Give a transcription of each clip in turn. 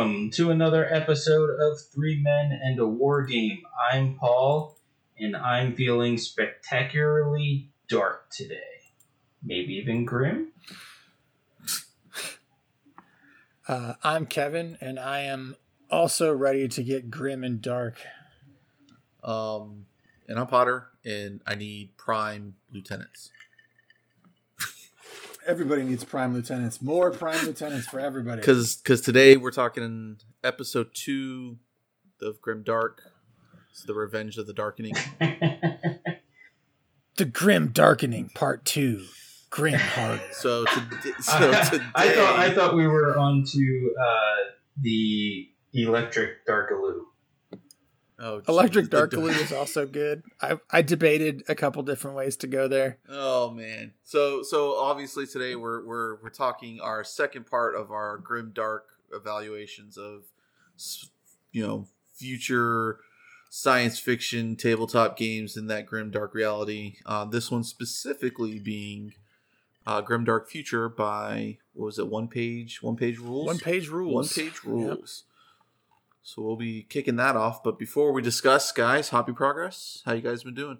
Welcome to another episode of Three Men and a War Game. I'm Paul, and I'm feeling spectacularly dark today. Maybe even grim. Uh, I'm Kevin, and I am also ready to get grim and dark. Um, and I'm Potter, and I need prime lieutenants. Everybody needs prime lieutenants. More prime lieutenants for everybody. Because because today we're talking episode two of Grim Dark. It's the Revenge of the Darkening. the Grim Darkening Part Two. Grim Heart. So, to, so I, today, I thought I thought we were on to uh, the electric darkaloo. Oh, Electric geez, the Darkaloo is also good. I I debated a couple different ways to go there. Oh man. So so obviously today we're we're we're talking our second part of our grim dark evaluations of you know future science fiction tabletop games in that grim dark reality. Uh, this one specifically being uh, Grim Dark Future by what was it? One page, one page rules. One page rules. One page rules. So we'll be kicking that off. But before we discuss, guys, hobby progress. How you guys been doing?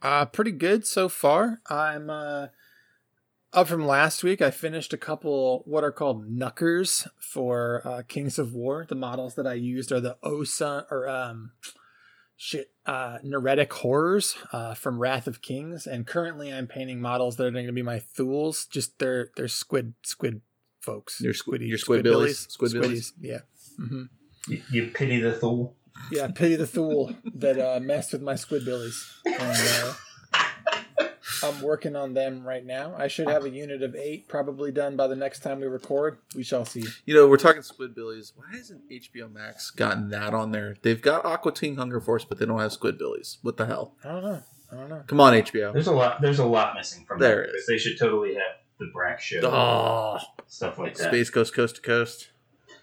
Uh, pretty good so far. I'm uh, up from last week. I finished a couple what are called knuckers for uh, Kings of War. The models that I used are the Osa or um, shit, uh, Neretic horrors uh, from Wrath of Kings. And currently, I'm painting models that are going to be my Thools. Just they're they're squid squid folks. Your squid- Squiddy- your squidbillies? Squidbillies. Yeah. hmm You, you pity the fool. Yeah, pity the fool that uh, messed with my squidbillies. And uh, I'm working on them right now. I should have a unit of eight probably done by the next time we record. We shall see. You know, we're talking Squidbillies. Why hasn't HBO Max gotten that on there? They've got Aqua Teen Hunger Force, but they don't have Squidbillies. What the hell? I don't know. I don't know. Come on, HBO. There's a lot. There's a lot missing from There that is. they should totally have the Brak show, Oh, stuff like that. Space Ghost Coast to Coast.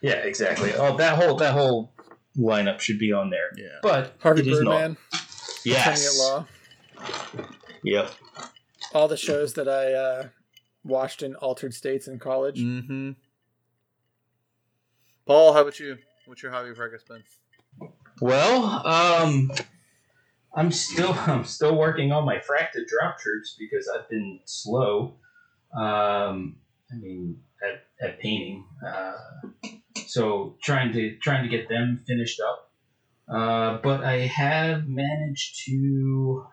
Yeah, exactly. Oh, that whole that whole lineup should be on there. Yeah. But Harvey it is Birdman, not. Attorney Yes. at Law, Yep. all the shows that I uh, watched in altered states in college. Mm-hmm. Paul, how about you? What's your hobby progress been? Well, um, I'm still I'm still working on my fracted drop troops because I've been slow. Um, I mean, at, at painting. Uh, so trying to trying to get them finished up. Uh, but I have managed to.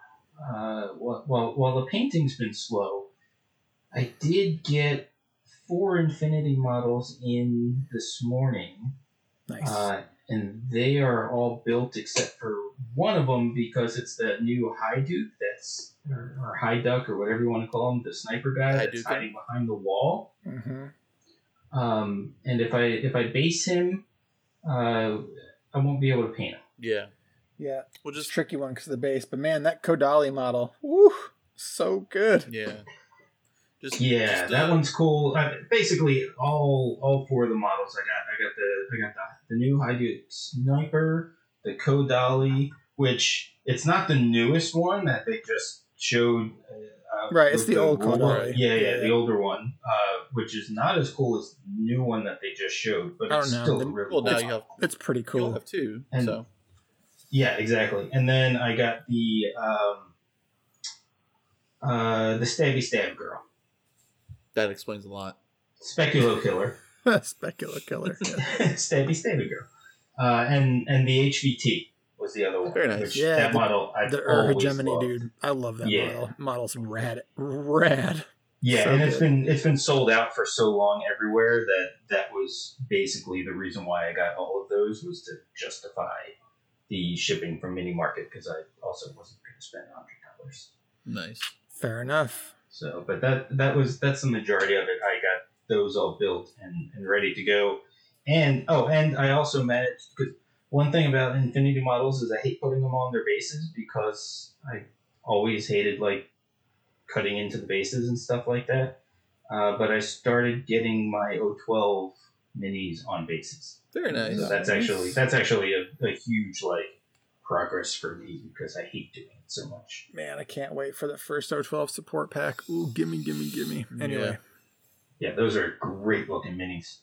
Uh, while, while while the painting's been slow, I did get four Infinity models in this morning. Nice. Uh, and they are all built except for one of them because it's that new Haiduk that's or, or High Duck or whatever you want to call him, the sniper guy High that's Duke. hiding behind the wall. hmm Um, and if I if I base him, uh, I won't be able to paint him. Yeah. Yeah, We'll just just tricky one because the base. But man, that Kodali model, woo, so good. yeah. Just Yeah, just, that uh, one's cool. Uh, basically, all all four of the models I got. I got the I got the, the new High sniper, the Kodali, which it's not the newest one that they just showed. Uh, Right, it's the old World Kodali. Yeah, yeah, Yeah. the older one, uh, which is not as cool as the new one that they just showed, but I it's know. still The- really Well, now cool. you have It's pretty you'll cool. have two. And- so Yeah, exactly. And then I got the um, uh, the stabby stab girl, that explains a lot. speculo killer. Specula killer. Yeah. stabby stabby girl, uh, and and the HVT was the other one. Very nice. Yeah, that the- model I the always Urhegemony, loved. dude. I love that Yeah. model. Model's rad. Rad. Yeah, So and it's good. been it's been sold out for so long everywhere that that was basically the reason why I got all of those was to justify the shipping from Mini Market because I also wasn't going to spend hundred dollars. Nice. Fair enough. So, but that that was that's the majority of it. I got those all built and, and ready to go. And oh, and I also managed because one thing about Infinity models is I hate putting them on their bases because I always hated like cutting into the bases and stuff like that. Uh, but I started getting my O12 minis on bases. Very nice. So that's actually that's actually a, a huge like progress for me because I hate doing it so much. Man, I can't wait for the first O12 support pack. Ooh, gimme, gimme, gimme. Anyway, Yeah, those are great looking minis.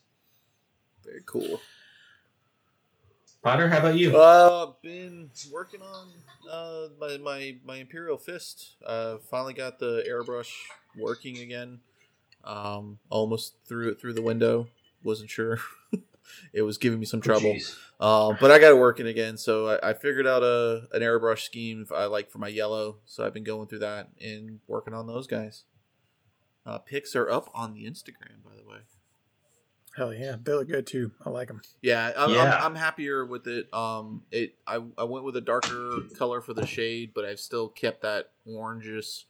Very cool. Potter, how about you? Uh, been working on uh my my my Imperial Fist. Uh, finally got the airbrush working again. Um, almost threw it through the window. Wasn't sure. it was giving me some trouble. Jeez. Um, but I got it working again, so I, I figured out a an airbrush scheme I like for my yellow. So I've been going through that and working on those guys. Uh, pics are up on the Instagram, by the way. Hell yeah, they look good too. I like them. Yeah, I'm, Yeah. I'm, I'm happier with it. Um, it I, I went with a darker color for the shade, but I've still kept that orangish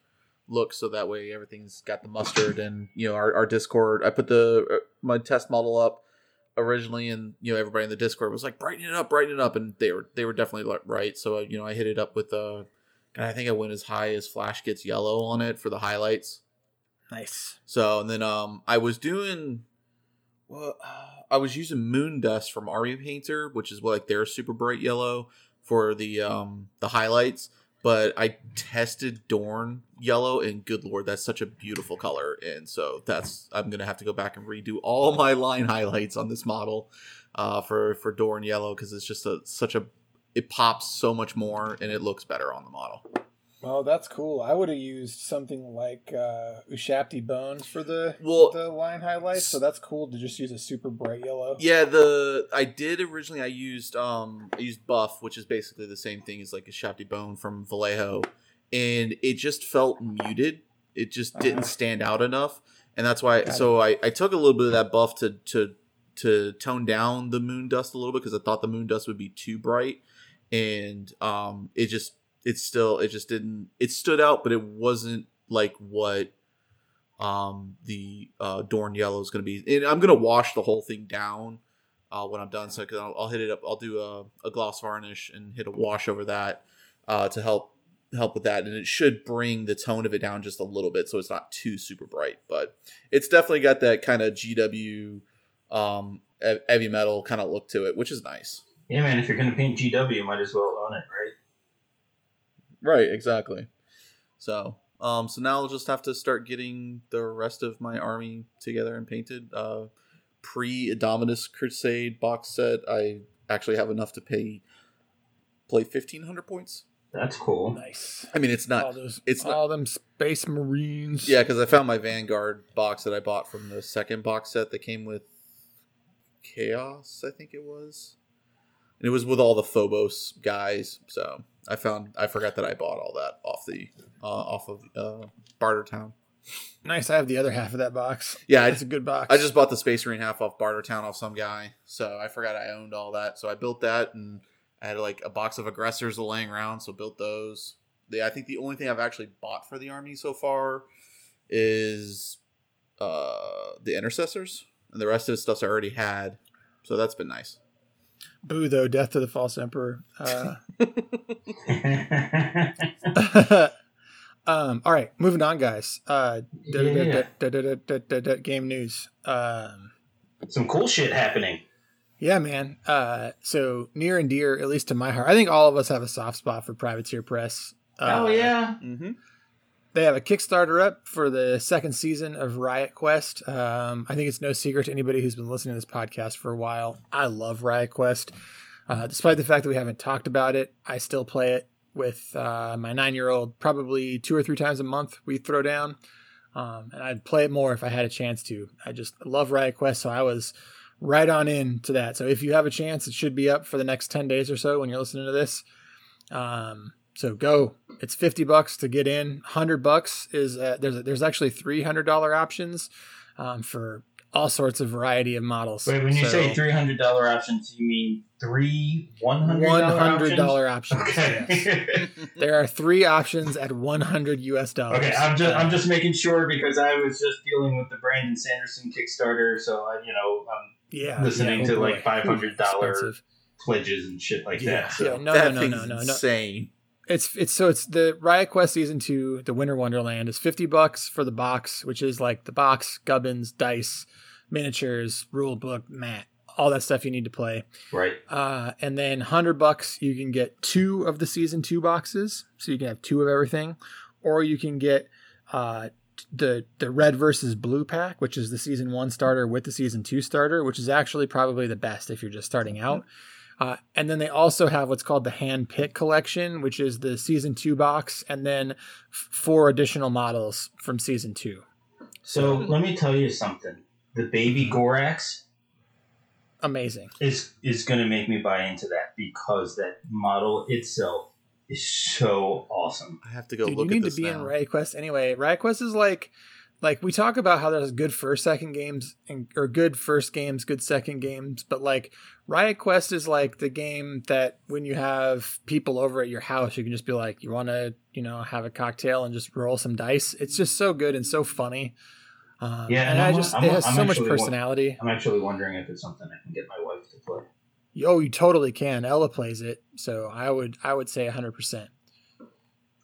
look, so that way everything's got the mustard. And you know, our, our Discord, I put the uh, my test model up originally, and you know, everybody in the Discord was like, "Brighten it up, brighten it up," and they were they were definitely right. So uh, you know, I hit it up with uh, and I think I went as high as Flash Gitz yellow on it for the highlights. Nice. So and then um I was doing well I was using moon dust from Army Painter, which is like their super bright yellow for the um the highlights. But I tested Dorn yellow and good lord, that's such a beautiful color. And so that's I'm gonna have to go back and redo all my line highlights on this model uh for for Dorn yellow because it's just a such a it pops so much more and it looks better on the model. Well, that's cool. I would have used something like uh, Ushabti Bones for the Well, the line highlights. So that's cool to just use a super bright yellow. Yeah, the I did originally. I used um I used Buff, which is basically the same thing as like Ushabti Bone from Vallejo, and it just felt muted. It just didn't Uh-huh. stand out enough, and that's why. Got so I I took a little bit of that buff to to to tone down the moon dust a little bit because I thought the moon dust would be too bright, and um it just it still it just didn't it stood out, but it wasn't like what um the uh dorn yellow is going to be and i'm going to wash the whole thing down uh when i'm done so cause I'll, I'll hit it up i'll do a, a gloss varnish and hit a wash over that uh to help help with that and it should bring the tone of it down just a little bit so it's not too super bright but it's definitely got that kind of gw um heavy metal kind of look to it which is nice Yeah, man. If you're gonna paint GW, you might as well own it, right? Right, exactly. So, um, so now I'll just have to start getting the rest of my army together and painted. Uh, pre Indominus Crusade box set, I actually have enough to pay play fifteen hundred points. That's cool. Nice. I mean, it's not. all not. those, it's not- all them Space Marines. Yeah, because I found my Vanguard box that I bought from the second box set that came with Chaos, I think it was, and it was with all the Phobos guys. So I found I forgot that I bought all that off the uh, off of uh, Bartertown. Nice. I have the other half of that box. Yeah, It's a good box. I just bought the Space Marine half off Bartertown off some guy, so I forgot I owned all that. So I built that, and I had like a box of aggressors laying around, so built those. The, I think the only thing I've actually bought for the army so far is uh, the intercessors, and the rest of the stuff's I already had. So that's been nice. Boo though. Death to the False Emperor. Uh, um. All right. Moving on, guys. Uh. Yeah. Game news. Um. Some cool shit happening. Yeah, man. Uh, so near and dear, at least to my heart, I think all of us have a soft spot for Privateer Press. Uh, oh yeah. Mm-hmm. They have a Kickstarter up for the second season of Riot Quest. Um, I think it's no secret to anybody who's been listening to this podcast for a while. I love Riot Quest. Uh, despite the fact that we haven't talked about it, I still play it with uh, my nine year old probably two or three times a month. We throw down. Um, and I'd play it more if I had a chance to. I just love Riot Quest, so I was right on in to that. So if you have a chance, it should be up for the next 10 days or so when you're listening to this. Um, so go. It's 50 bucks to get in. 100 bucks is uh, there's there's actually $300 options um, for all sorts of variety of models. Wait, when you So, say three hundred dollar options, you mean three one hundred $100 options. yes. Okay. There are three options at 100 US dollars. okay, I'm just I'm just making sure because I was just dealing with the Brandon Sanderson Kickstarter, so I, you know I'm yeah, listening yeah, to oh like five hundred dollar pledges and shit like Yeah, that. So yeah, no, that no, no, no, no, no. insane. It's it's so it's the Riot Quest season two, the Winter Wonderland is fifty bucks for the box, which is like the box, gubbins, dice, miniatures, rule book, mat, all that stuff you need to play. right. Uh, and then hundred bucks, you can get two of the season two boxes, so you can have two of everything, or you can get uh, the the red versus blue pack, which is the season one starter with the season two starter, which is actually probably the best if you're just starting out. Uh, and then they also have what's called the hand pick collection, which is the season two box, and then f- four additional models from season two. So let me tell you something. The baby Gorax Amazing. is is going to make me buy into that because that model itself is so awesome. I have to go Dude, look you at need this to be now. in Riot Quest anyway. Riot Quest is like, like we talk about how there's good first, second games, and or good first games, good second games, but like Riot Quest is like the game that when you have people over at your house, you can just be like, you want to, you know, have a cocktail and just roll some dice. It's just so good and so funny. Um, Yeah, and and I just I'm- it has I'm so much personality. I'm actually wondering if it's something I can get my wife to play. Oh, you totally can. Ella plays it, so I would I would say 100.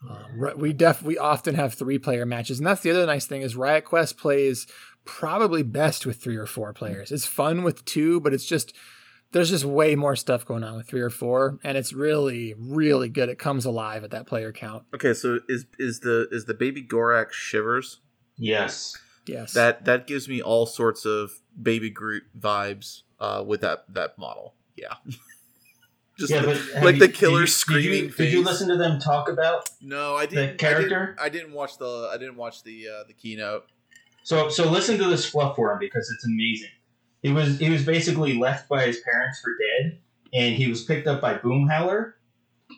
Percent um, we def we often have three player matches, and that's the other nice thing is Riot Quest plays probably best with three or four players. It's fun with two, but it's just there's just way more stuff going on with three or four, and it's really really good. It comes alive at that player count. Okay, so is is the is the baby Gorak shivers? Yes. Yes, That that gives me all sorts of baby Groot vibes uh, with that that model. Yeah. Just yeah, the- but like you- the did killer you- screaming Did you, did you listen to them talk about? no, I didn't. character? I didn't, I didn't watch the I didn't watch the uh, the keynote. So so listen to this fluff for him because it's amazing. He was he was basically left by his parents for dead, and he was picked up by Boomhauer.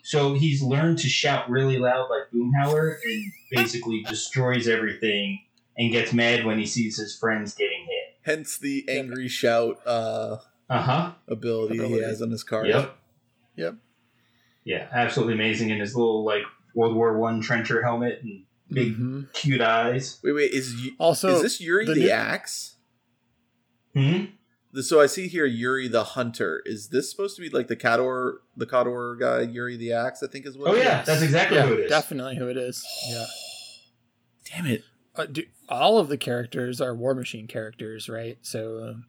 So he's learned to shout really loud like Boomhauer, and basically destroys everything and gets mad when he sees his friends getting hit. Hence the angry shout uh, Uh huh. ability, he has on his card. Yep. Yep. Yeah, absolutely amazing in his little like World War One trencher helmet and big Mhm. cute eyes. Wait, wait, is Yu- Also, is this Yuri the the, new- axe? Hmm. So I see here Yuri the hunter. Is this supposed to be like the Khador the Khador guy, Yuri the axe? I think is what. Oh it yeah, is? that's exactly yeah, who it is. definitely who it is. Yeah. Damn it! uh, do, all of the characters are War Machine characters, right? So, um,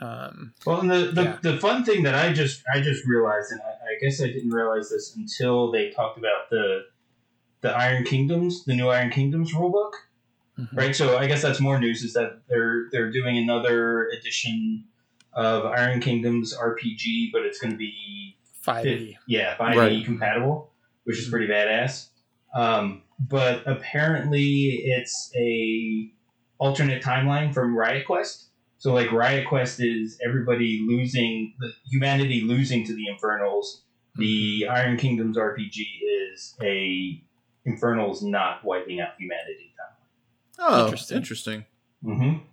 Well, and the, the, Yeah. the fun thing that I just I just realized, and I, I guess I didn't realize this until they talked about the the Iron Kingdoms, the new Iron Kingdoms rulebook, mhm. right? So I guess that's more news is that they're they're doing another edition of Iron Kingdoms RPG, but it's going to be five E. yeah, 5e Right. compatible, which is Mhm. pretty badass. Um, but apparently, it's a alternate timeline from Riot Quest. So, like Riot Quest is everybody losing, the humanity losing to the Infernals. The Iron Kingdoms RPG is a Infernals not wiping out humanity Oh, Interesting. interesting. Mm-hmm.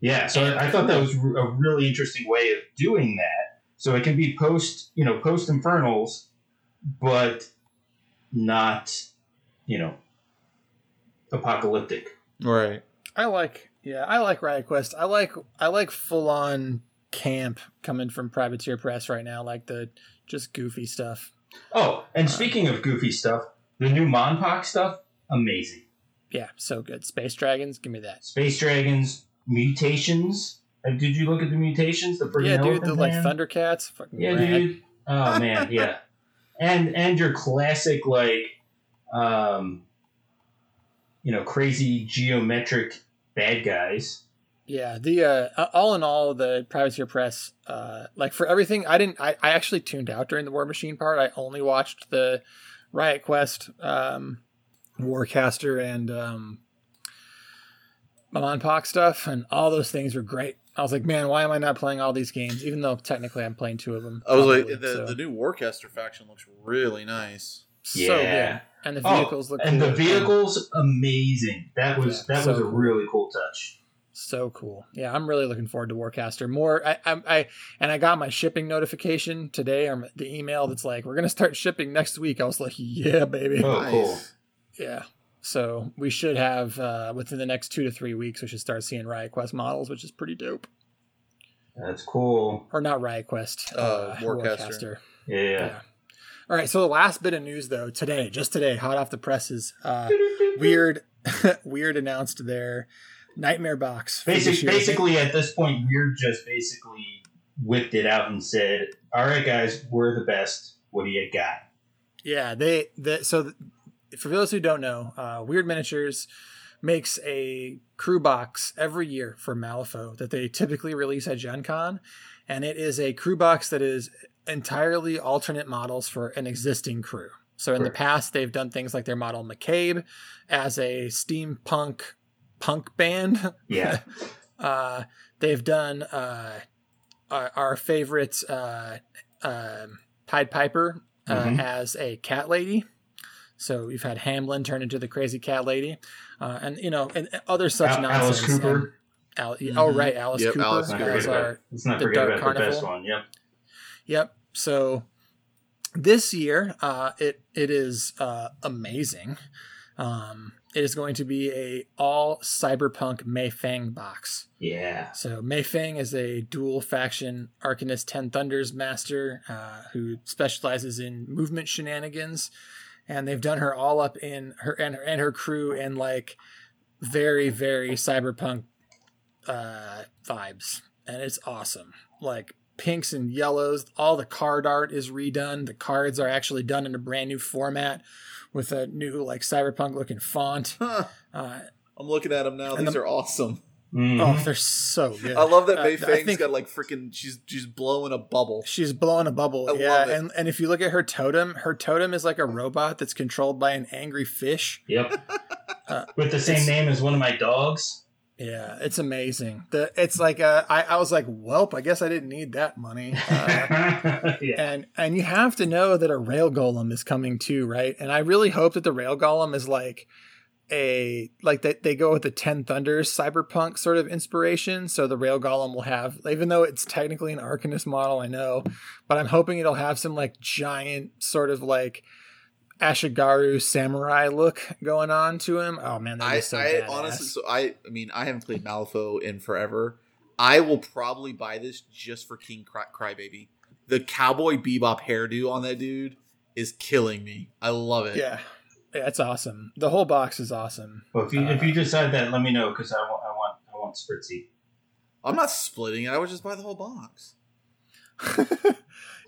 Yeah, so I I thought that was a really interesting way of doing that. So it can be post, you know, post Infernals, but not, you know, apocalyptic. Right. I like, yeah, I like Riot Quest. I like, I like full on camp coming from Privateer Press right now, like the just goofy stuff. Oh, and speaking of goofy stuff, the new Monpoc stuff, amazing. Yeah, so good. Space Dragons, give me that. Space dragons, mutations. Uh, did you look at the mutations? The freaking yeah, dude, the elephant like? Thundercats, fucking Yeah, rad. dude. Oh man, yeah. And and your classic like um you know, crazy geometric bad guys. Yeah, the uh, all in all, the Privateer Press, uh, like for everything, I didn't. I, I actually tuned out during the War Machine part. I only watched the Riot Quest, um, Warcaster, and um, Monpoc stuff, and all those things were great. I was like, man, why am I not playing all these games? Even though technically I'm playing two of them. I was like, the, so- the new Warcaster faction looks really nice. So Yeah. good, and the Oh, vehicles look and cool. the vehicles amazing. That was Yeah, that so was a cool. really cool touch. So cool. Yeah, I'm really looking forward to Warcaster. More, I, I, I, and I got my shipping notification today, or the email that's like, we're gonna start shipping next week. I was like, yeah, baby. Oh, nice. cool. Yeah. So we should have uh, within the next two to three weeks, we should start seeing Riot Quest models, which is pretty dope. That's cool. Or not Riot Quest, Uh, uh, Warcaster. Warcaster. Yeah. Yeah. All right. So the last bit of news, though, today, just today, hot off the presses, uh, Wyrd, Wyrd announced their Nightmare Box. Basic, basically, at this point, we're just basically whipped it out and said, "All right, guys, we're the best. What do you got?" Yeah, they the so th- for those who don't know, uh, Wyrd Miniatures makes a crew box every year for Malifaux that they typically release at Gen Con. And it is a crew box that is entirely alternate models for an existing crew. So in the past, they've done things like their model McCabe as a steampunk punk band. Yeah. Uh, they've done uh, our, our favorite uh, um Pied Piper uh, Mhm. as a cat lady. So we've had Hamelin turn into the crazy cat lady, uh, and you know, and other such Al- nonsense. Alice Cooper. Al- Oh Mhm. right, Alice Yep, Cooper Alice not Cooper. as our let's not the forget Dark about the best Carnival. one. Yep. Yep. So this year, uh, it it is uh, amazing. Um, it is going to be a all cyberpunk Mei Feng box. Yeah. So Mei Feng is a dual faction Arcanist Ten Thunders master uh, who specializes in movement shenanigans, and they've done her all up in her and her and her crew in like very very cyberpunk uh, vibes, and it's awesome. Like pinks and yellows, all the card art is redone. The cards are actually done in a brand new format with a new like cyberpunk looking font. Huh. Uh, I'm looking at them now. These the- are awesome. Mhm. Oh, they're so good. I love that Uh, May I Fang's think- got like freaking. She's she's blowing a bubble. She's blowing a bubble. I yeah, love it. and and if you look at her totem, her totem is like a robot that's controlled by an angry fish. Yep. Uh, With the same name as one of my dogs. Yeah, it's amazing. The it's like uh, I I was like, welp, I guess I didn't need that money. Uh, yeah. and and you have to know that a rail golem is coming too, right? And I really hope that the rail golem is like a like that they go with the Ten Thunders cyberpunk sort of inspiration. So the rail golem will have, even though it's technically an Arcanist model, I know, but I'm hoping it'll have some like giant sort of like Ashigaru samurai look going on to him. Oh man, that I, so I badass. honestly, so I, I mean, I haven't played Malifaux in forever. I will probably buy this just for King Cry, Crybaby. The cowboy bebop hairdo on that dude is killing me. I love it. yeah. Yeah, it's awesome. The whole box is awesome. Well, if you if Uh, you decide that, let me know because I want I want I want Spritzy. I'm not splitting it. I would just buy the whole box.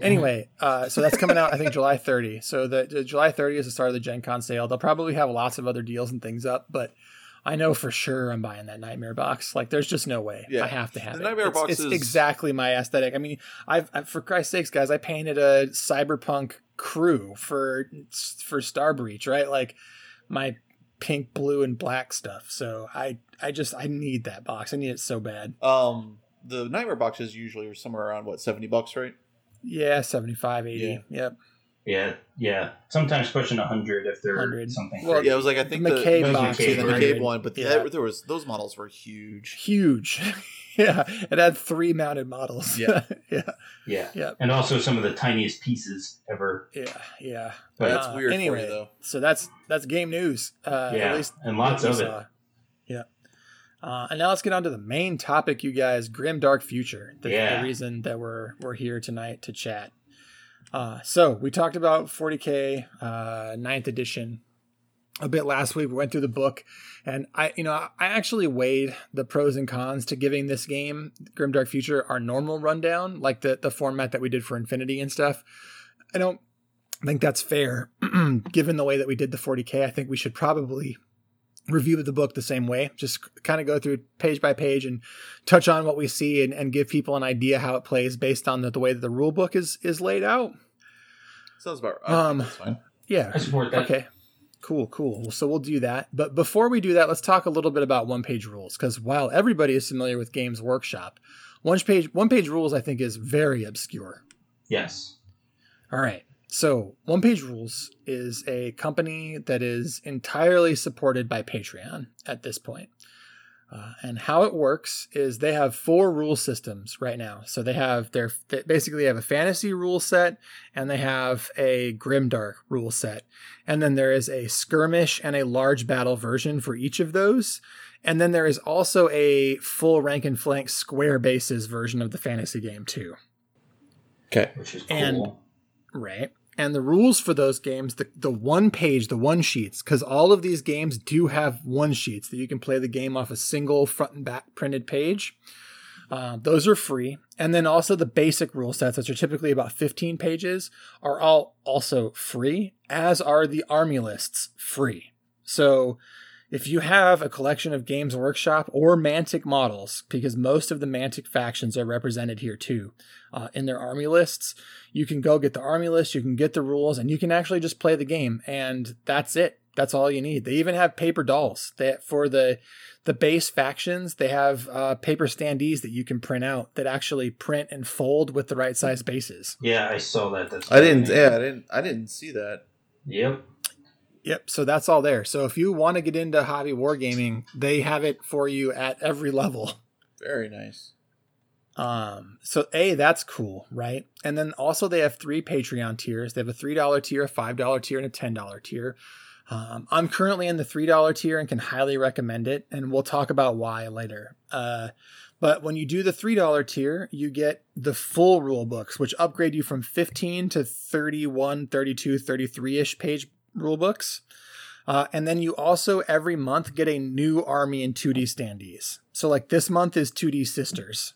anyway, uh, so that's coming out, I think, July 30. So the, the July 30 is the start of the Gen Con sale. They'll probably have lots of other deals and things up, but I know for sure I'm buying that Nightmare box. Like, there's just no way. Yeah. I have to have it. The it. Nightmare it's, box it's is- exactly my aesthetic. I mean, I've, i for Christ's sakes, guys, I painted a cyberpunk crew for for Star Breach, right? Like my pink, blue, and black stuff. So I I just I need that box. I need it so bad. Um, the Nightmare boxes usually are somewhere around what seventy bucks, right? Yeah, 75, 80. Yeah. Yep. Yeah, yeah. Sometimes pushing hundred if they're 100. something. Well, crazy. Yeah, it was like I think the the, McCabe those box McCabe is the were the McCabe 100. one, but Yeah. there, there was those models were huge. huge. yeah, it had three mounted models. Yeah. yeah, yeah, yeah, and also some of the tiniest pieces ever. yeah, yeah. But That's Uh, weird anyway, for you though. So that's that's game news. Uh, yeah, at least and lots of we it. saw. Yeah. Uh, and now let's get on to the main topic, you guys. Grim Dark Future. The, Yeah. the reason that we're we're here tonight to chat. Uh, so we talked about 40k uh, 9th edition a bit last week. We went through the book, and I, you know, I actually weighed the pros and cons to giving this game, Grimdark Future, our normal rundown, like the the format that we did for Infinity and stuff. I don't think that's fair, given the way that we did the 40k. I think we should probably review the book the same way, just kind of go through page by page and touch on what we see and, and give people an idea how it plays based on the, the way that the rule book is is laid out. Sounds about right. Um, That's fine. Yeah, I support that. Okay. Cool, cool. So we'll do that. But before we do that, let's talk a little bit about one page rules. Because while everybody is familiar with Games Workshop, one page one page rules I think is very obscure. Yes. All right. So One Page Rules is a company that is entirely supported by Patreon at this point. Uh, and how it works is they have four rule systems right now. So they have their they basically have a fantasy rule set and they have a grimdark rule set. And then there is a skirmish and a large battle version for each of those. And then there is also a full rank and flank square bases version of the fantasy game too. Okay. Which is cool. And- Right. And the rules for those games, the, the one page, the one sheets, because all of these games do have one sheets that you can play the game off a single front and back printed page. Uh, those are free. And then also the basic rule sets, which are typically about 15 pages, are all also free, as are the army lists free. So if you have a collection of Games Workshop or Mantic models, because most of the Mantic factions are represented here too, uh, in their army lists, you can go get the army list, you can get the rules, and you can actually just play the game, and that's it. That's all you need. They even have paper dolls. That for the the base factions, they have uh, paper standees that you can print out that actually print and fold with the right size bases. Yeah, I saw that. That's I didn't. Yeah, I didn't. I didn't see that. Yep. Yep. So that's all there. So if you want to get into hobby wargaming, they have it for you at every level. Very nice. Um, so A, that's cool, right? And then also they have three Patreon tiers. They have a $3 tier, a $5 tier, and a $10 tier. Um, I'm currently in the $3 tier and can highly recommend it. And we'll talk about why later. Uh, but when you do the $3 tier, you get the full rule books, which upgrade you from 15 to 31, 32, 33 ish page rule books. Uh, and then you also every month get a new army in 2D standees. So like this month is 2D sisters.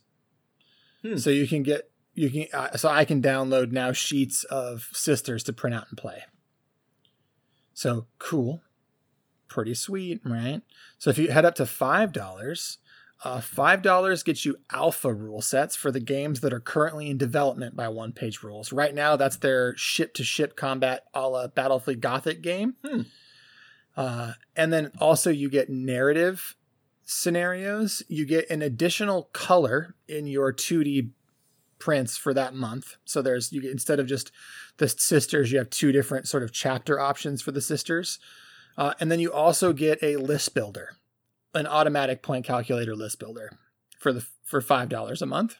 Hmm. So you can get you can uh, so I can download now sheets of sisters to print out and play. So cool, pretty sweet, right? So if you head up to five dollars, uh, five dollars gets you alpha rule sets for the games that are currently in development by One Page Rules. Right now, that's their ship-to-ship combat a la Battlefleet Gothic game. Hmm. Uh, and then also you get narrative scenarios. You get an additional color in your 2D prints for that month. So there's you get, instead of just the sisters, you have two different sort of chapter options for the sisters. Uh, and then you also get a list builder an automatic point calculator list builder for the for five dollars a month.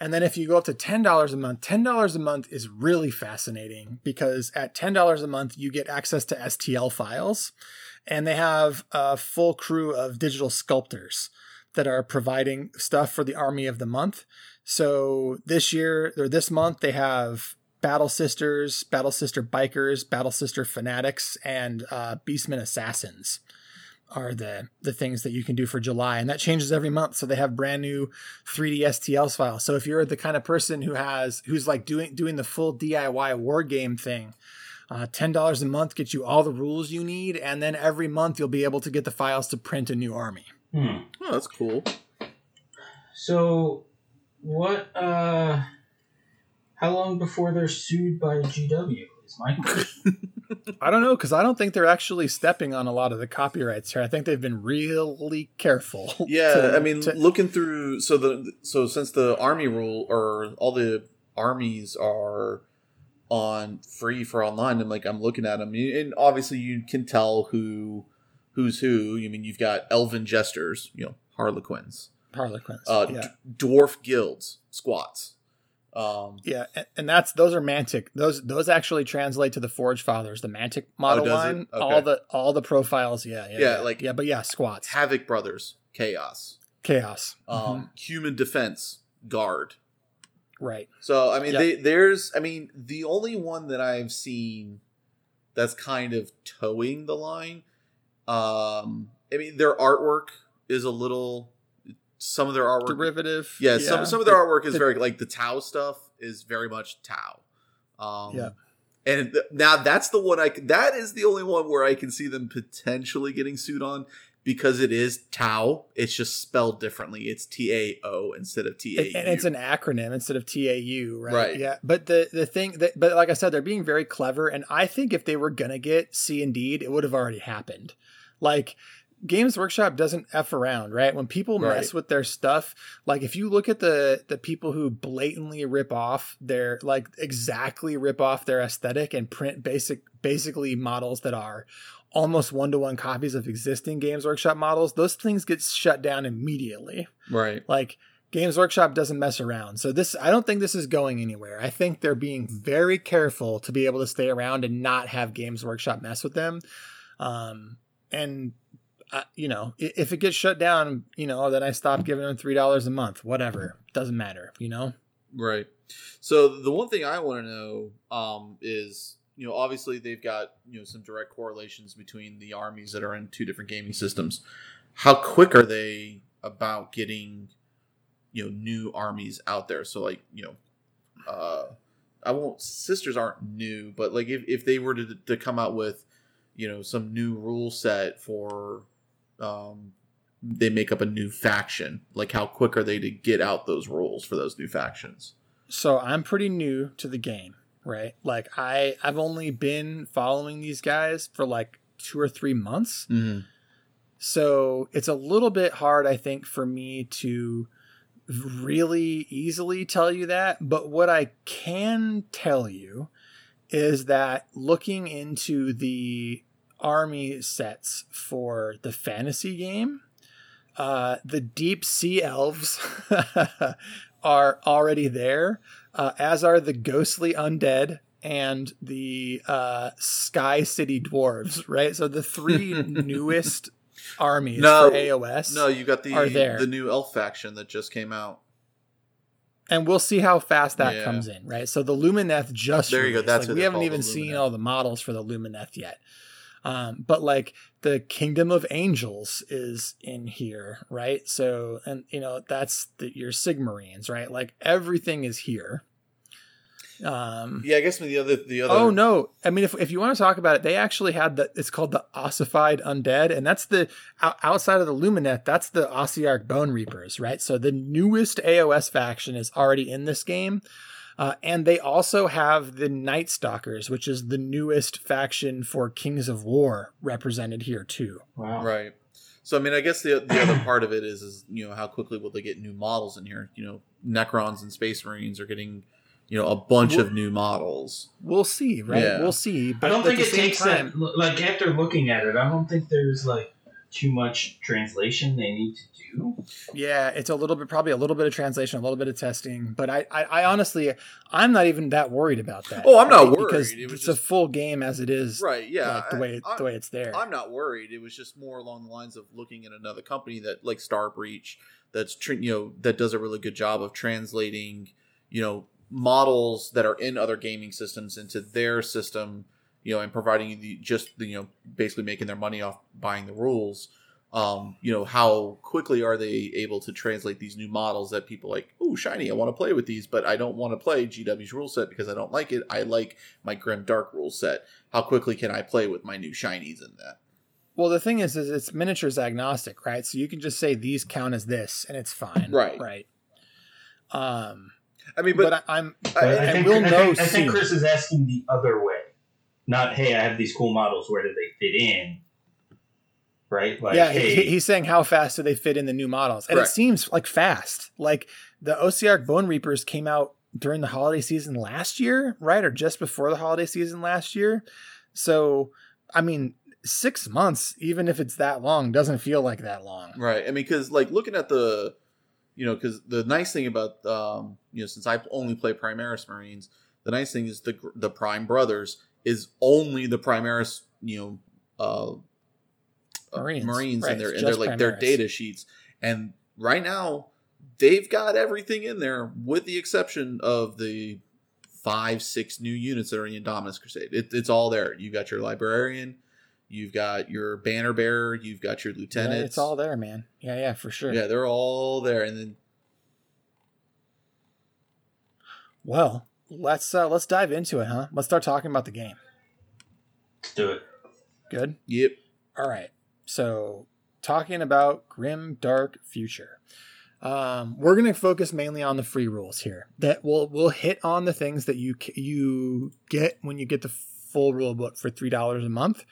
And then if you go up to ten dollars a month, ten dollars a month is really fascinating because at ten dollars a month you get access to STL files, and they have a full crew of digital sculptors that are providing stuff for the army of the month. So this year or this month they have Battle Sisters, Battle Sister Bikers, Battle Sister Fanatics, and uh, Assassins are the the things that you can do for July, and that changes every month. So they have brand new 3D STLs files. So if you're the kind of person who has who's like doing doing the full DIY war game thing, uh, ten dollars a month gets you all the rules you need, and then every month you'll be able to get the files to print a new army. Hmm. Oh, that's cool. So, what? uh How long before they're sued by GW? Is my question. I don't know because I don't think they're actually stepping on a lot of the copyrights here. I think they've been really careful. Yeah, to- I mean, to- looking through so the so since the army rule or all the armies are on free for online, and like I'm looking at them, and obviously you can tell who who's who. I mean, you've got elven jesters, you know, harlequins, Harlequins. uh, yeah. d- dwarf guilds, squats. Um, Yeah, and, that's those are Mantic. Those those actually translate to the Forge Fathers, the Mantic model Oh, does it? line. Okay. All the all the profiles. Yeah, yeah, Yeah, like- yeah, but yeah, squats, Havoc Brothers, Chaos, chaos. um, Mhm. Human Defense, Guard. Right. So I mean, Yeah. they, there's I mean, the only one that I've seen that's kind of towing the line. Um, I mean, their artwork is a little. Some of their artwork, Derivative. yeah, some some of their The- artwork is very like the Tau stuff is very much Tau. Um, Yeah. and th- now that's the one I c- that is the only one where I can see them potentially getting sued on because it is Tau. It's just spelled differently. It's T A O instead of T A It- and it's an acronym instead of TAU, right? Right. Yeah. But the the thing that but like I said, they're being very clever and I think if they were gonna get C Indeed, it would have already happened. Like Games Workshop doesn't f around, right? When people Right. mess with their stuff, like if you look at the the people who blatantly rip off their like exactly rip off their aesthetic and print basic basically models that are almost one to one copies of existing Games Workshop models, those things get shut down immediately. right. Like Games Workshop doesn't mess around. So this I don't think this is going anywhere. I think they're being very careful to be able to stay around and not have Games Workshop mess with them. Um and you know, if it gets shut down, you know, then I stop giving them three dollars a month. Whatever, doesn't matter. You know. Right. So the one thing I want to know um, is, you know, obviously they've got you know some direct correlations between the armies that are in two different gaming systems. How quick are they about getting, you know, new armies out there? So like, you know, uh, I won't. Sisters aren't new, but like if if they were to to come out with, you know, some new rule set for um, they make up a new faction? Like, how quick are they to get out those rules for those new factions? So I'm pretty new to the game, right? Like I I've only been following these guys for like two or three months. Mm-hmm. So it's a little bit hard, I think, for me to really easily tell you that. But what I can tell you is that looking into the army sets for the fantasy game, uh, the deep sea elves are already there, uh, as are the ghostly undead and the uh, sky city dwarves. Right, so the three newest armies No, for AOS. No, you got the Are there. the new elf faction that just came out. and we'll see how fast that Yeah. comes in, right? So the Lumineth just There you go, that's Like, we haven't even seen all the models for the Lumineth yet. Um, but like the Kingdom of Angels is in here, right? So and you know that's the, your Sigmarines, right? Like everything is here. Um, Yeah, I guess the other the other. Oh no! I mean, if, if you want to talk about it, they actually had the. It's called the ossified undead, and that's the outside of the Lumineth. That's the Ossiarch Bone Reapers, right? So the newest AOS faction is already in this game, uh, and they also have the Night Stalkers, which is the newest faction for Kings of War, represented here too. Wow. Right. So I mean, I guess the the other part of it is is you know how quickly will they get new models in here? You know, Necrons and Space Marines are getting you know a bunch of new models. We'll see, right? Yeah. We'll see. But I don't think it takes time, that. Like after looking at it, I don't think there's like too much translation they need to do. Yeah, it's a little bit, probably a little bit of translation, a little bit of testing, but I, I, I honestly, I'm not even that worried about that. Oh, I'm not right? worried. because It was it's just- a full game as it is, Right. Yeah. like, the way I, the way it's there. I'm not worried. It was just more along the lines of looking at another company that like Star Breach that's tr- you know that does a really good job of translating you know models that are in other gaming systems into their system you know and providing you the just the, you know basically making their money off buying the rules um you know how quickly are they able to translate these new models that people like oh shiny i want to play with these but i don't want to play gw's rule set because i don't like it i like my grim dark rule set how quickly can i play with my new shinies in that well, the thing is, is it's miniatures agnostic, right? So you can just say these count as this, and it's fine, Right. Right. Um, i mean but, but, I, I'm But I- I, and think, we'll I, know think, I think Chris is asking the other way, not hey, I have these cool models. Where do they fit in? Right? Like, yeah, hey, he, he's saying how fast do they fit in the new models, and Correct. it seems like fast. Like the Ossiarch Bone Reapers came out during the holiday season last year, right, or just before the holiday season last year. So, I mean, six months, even if it's that long, doesn't feel like that long. right i mean because like looking at the you know because the nice thing about um you know since i only play primaris marines the nice thing is the the prime brothers is only the primaris you know uh uh, Marines, marines right, and their and their like their data sheets. And right now they've got everything in there with the exception of the five six new units that are in Indominus Crusade. It, it's all there. You've got your librarian you've got your banner bearer you've got your Yeah, lieutenant it's all there, man. Yeah, yeah, for sure. yeah they're all there and then Well, let's uh, let's dive into it, huh? Let's start talking about the game. let's do it. Good. yep All right. So, talking about Grim Dark Future. Um, we're going to focus mainly on the free rules here. That we'll we'll hit on the things that you you get when you get the full rule book for three dollars a month.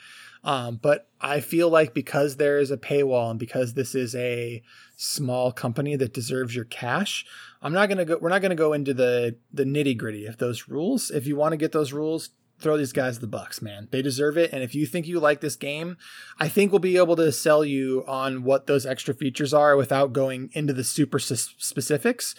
Um, but I feel like because there is a paywall and because this is a small company that deserves your cash, I'm not gonna go. We're not gonna go into the the nitty gritty of those rules. If you want to get those rules, throw these guys the bucks, man. They deserve it. And if you think you like this game, I think we'll be able to sell you on what those extra features are without going into the super s- specifics.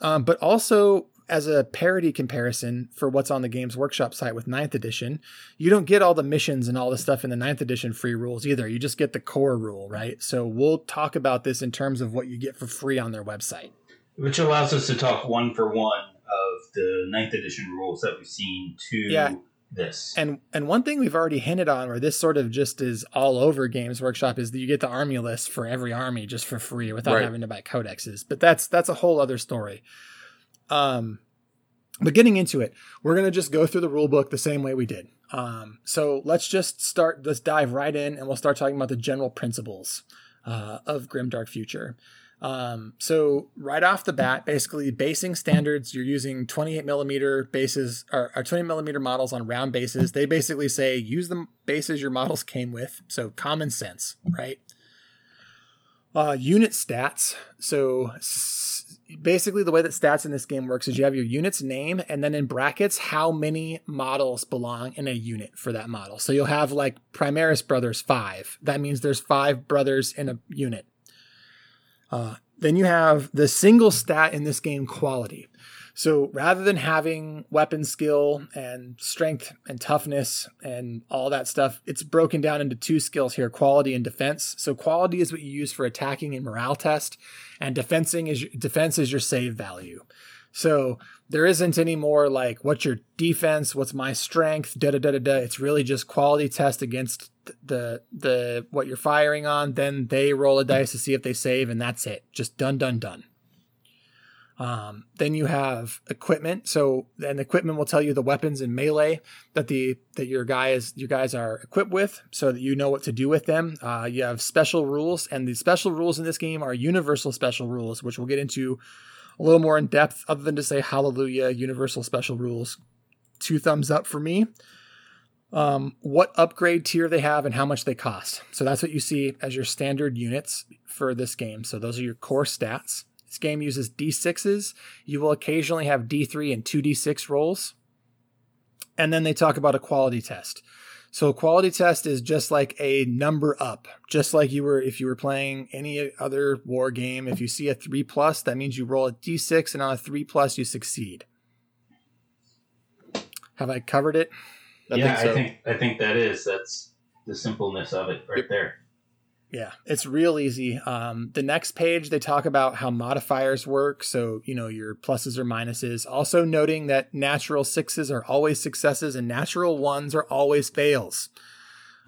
Um, but also, as a parity comparison for what's on the Games Workshop site with 9th edition, you don't get all the missions and all the stuff in the 9th edition free rules either. You just get the core rule, right? So we'll talk about this in terms of what you get for free on their website. Which allows us to talk one for one of the ninth edition rules that we've seen to Yeah. this. And and one thing we've already hinted on, where this sort of just is all over Games Workshop, is that you get the army list for every army just for free without Right. having to buy codexes. But that's that's a whole other story. Um, but getting into it, we're gonna just go through the rule book the same way we did. Um, so let's just start. Let's dive right in, and we'll start talking about the general principles uh, of Grimdark Future. Um, so right off the bat, basically basing standards, you're using 28 millimeter bases or, or 20 millimeter models on round bases. They basically say use the bases your models came with. So common sense, right? Uh, unit stats. So basically, the way that stats in this game works is you have your unit's name and then in brackets how many models belong in a unit for that model. So you'll have like Primaris Brothers five. That means there's five brothers in a unit. Uh, then you have the single stat in this game quality. So rather than having weapon skill and strength and toughness and all that stuff, it's broken down into two skills here quality and defense. So quality is what you use for attacking and morale test, and defensing is defense is your save value. So there isn't any more like what's your defense, what's my strength, da da da da da. It's really just quality test against the the what you're firing on. Then they roll a dice to see if they save, and that's it. Just done, done, done. Um, then you have equipment. So and equipment will tell you the weapons and melee that the that your guys your guys are equipped with, so that you know what to do with them. Uh, you have special rules, and the special rules in this game are universal special rules, which we'll get into a little more in depth. Other than to say hallelujah, universal special rules. Two thumbs up for me. Um, what upgrade tier they have and how much they cost. So that's what you see as your standard units for this game. So those are your core stats. This game uses D6s. You will occasionally have D3 and 2D6 rolls. And then they talk about a quality test. So a quality test is just like a number up, just like you were if you were playing any other war game. If you see a three plus, that means you roll a D6, and on a three plus, you succeed. Have I covered it? I yeah, think so. I think I think that is that's the simpleness of it right Yep. there. Yeah, it's real easy. Um, the next page, they talk about how modifiers work. So, you know, your pluses or minuses. Also, noting that natural sixes are always successes and natural ones are always fails.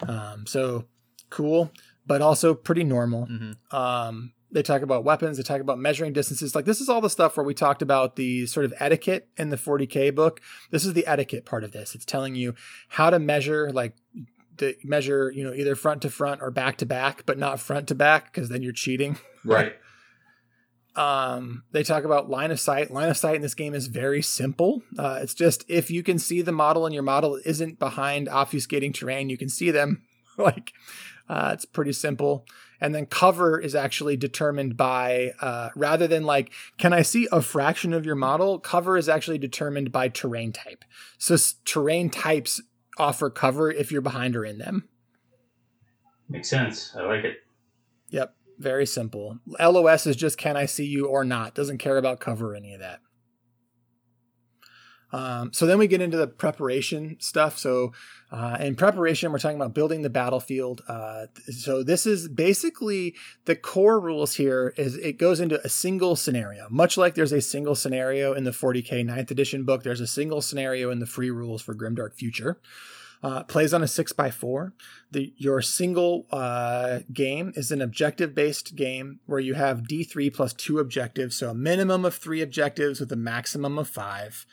Um, so, cool, but also pretty normal. Mhm. Um, they talk about weapons, they talk about measuring distances. Like, this is all the stuff where we talked about the sort of etiquette in the 40K book. This is the etiquette part of this. It's telling you how to measure, like, to measure, you know, either front to front or back to back, but not front to back because then you're cheating. Right. Um, they talk about line of sight. Line of sight in this game is very simple. Uh, it's just if you can see the model and your model isn't behind obfuscating terrain, you can see them. like, uh, it's pretty simple. And then cover is actually determined by, uh, rather than like, can I see a fraction of your model? Cover is actually determined by terrain type. So s- terrain types offer cover if you're behind or in them. Makes sense. I like it. Yep, very simple. LOS is just can I see you or not. Doesn't care about cover or any of that. Um, so then we get into the preparation stuff. So uh, in preparation, we're talking about building the battlefield. Uh, so this is basically the core rules here. Is it goes into a single scenario, much like there's a single scenario in the 40k 9th edition book. There's a single scenario in the free rules for Grimdark Future. Uh, plays on a six by four. The your single uh, game is an objective based game where you have D three plus two objectives, so a minimum of three objectives with a maximum of five,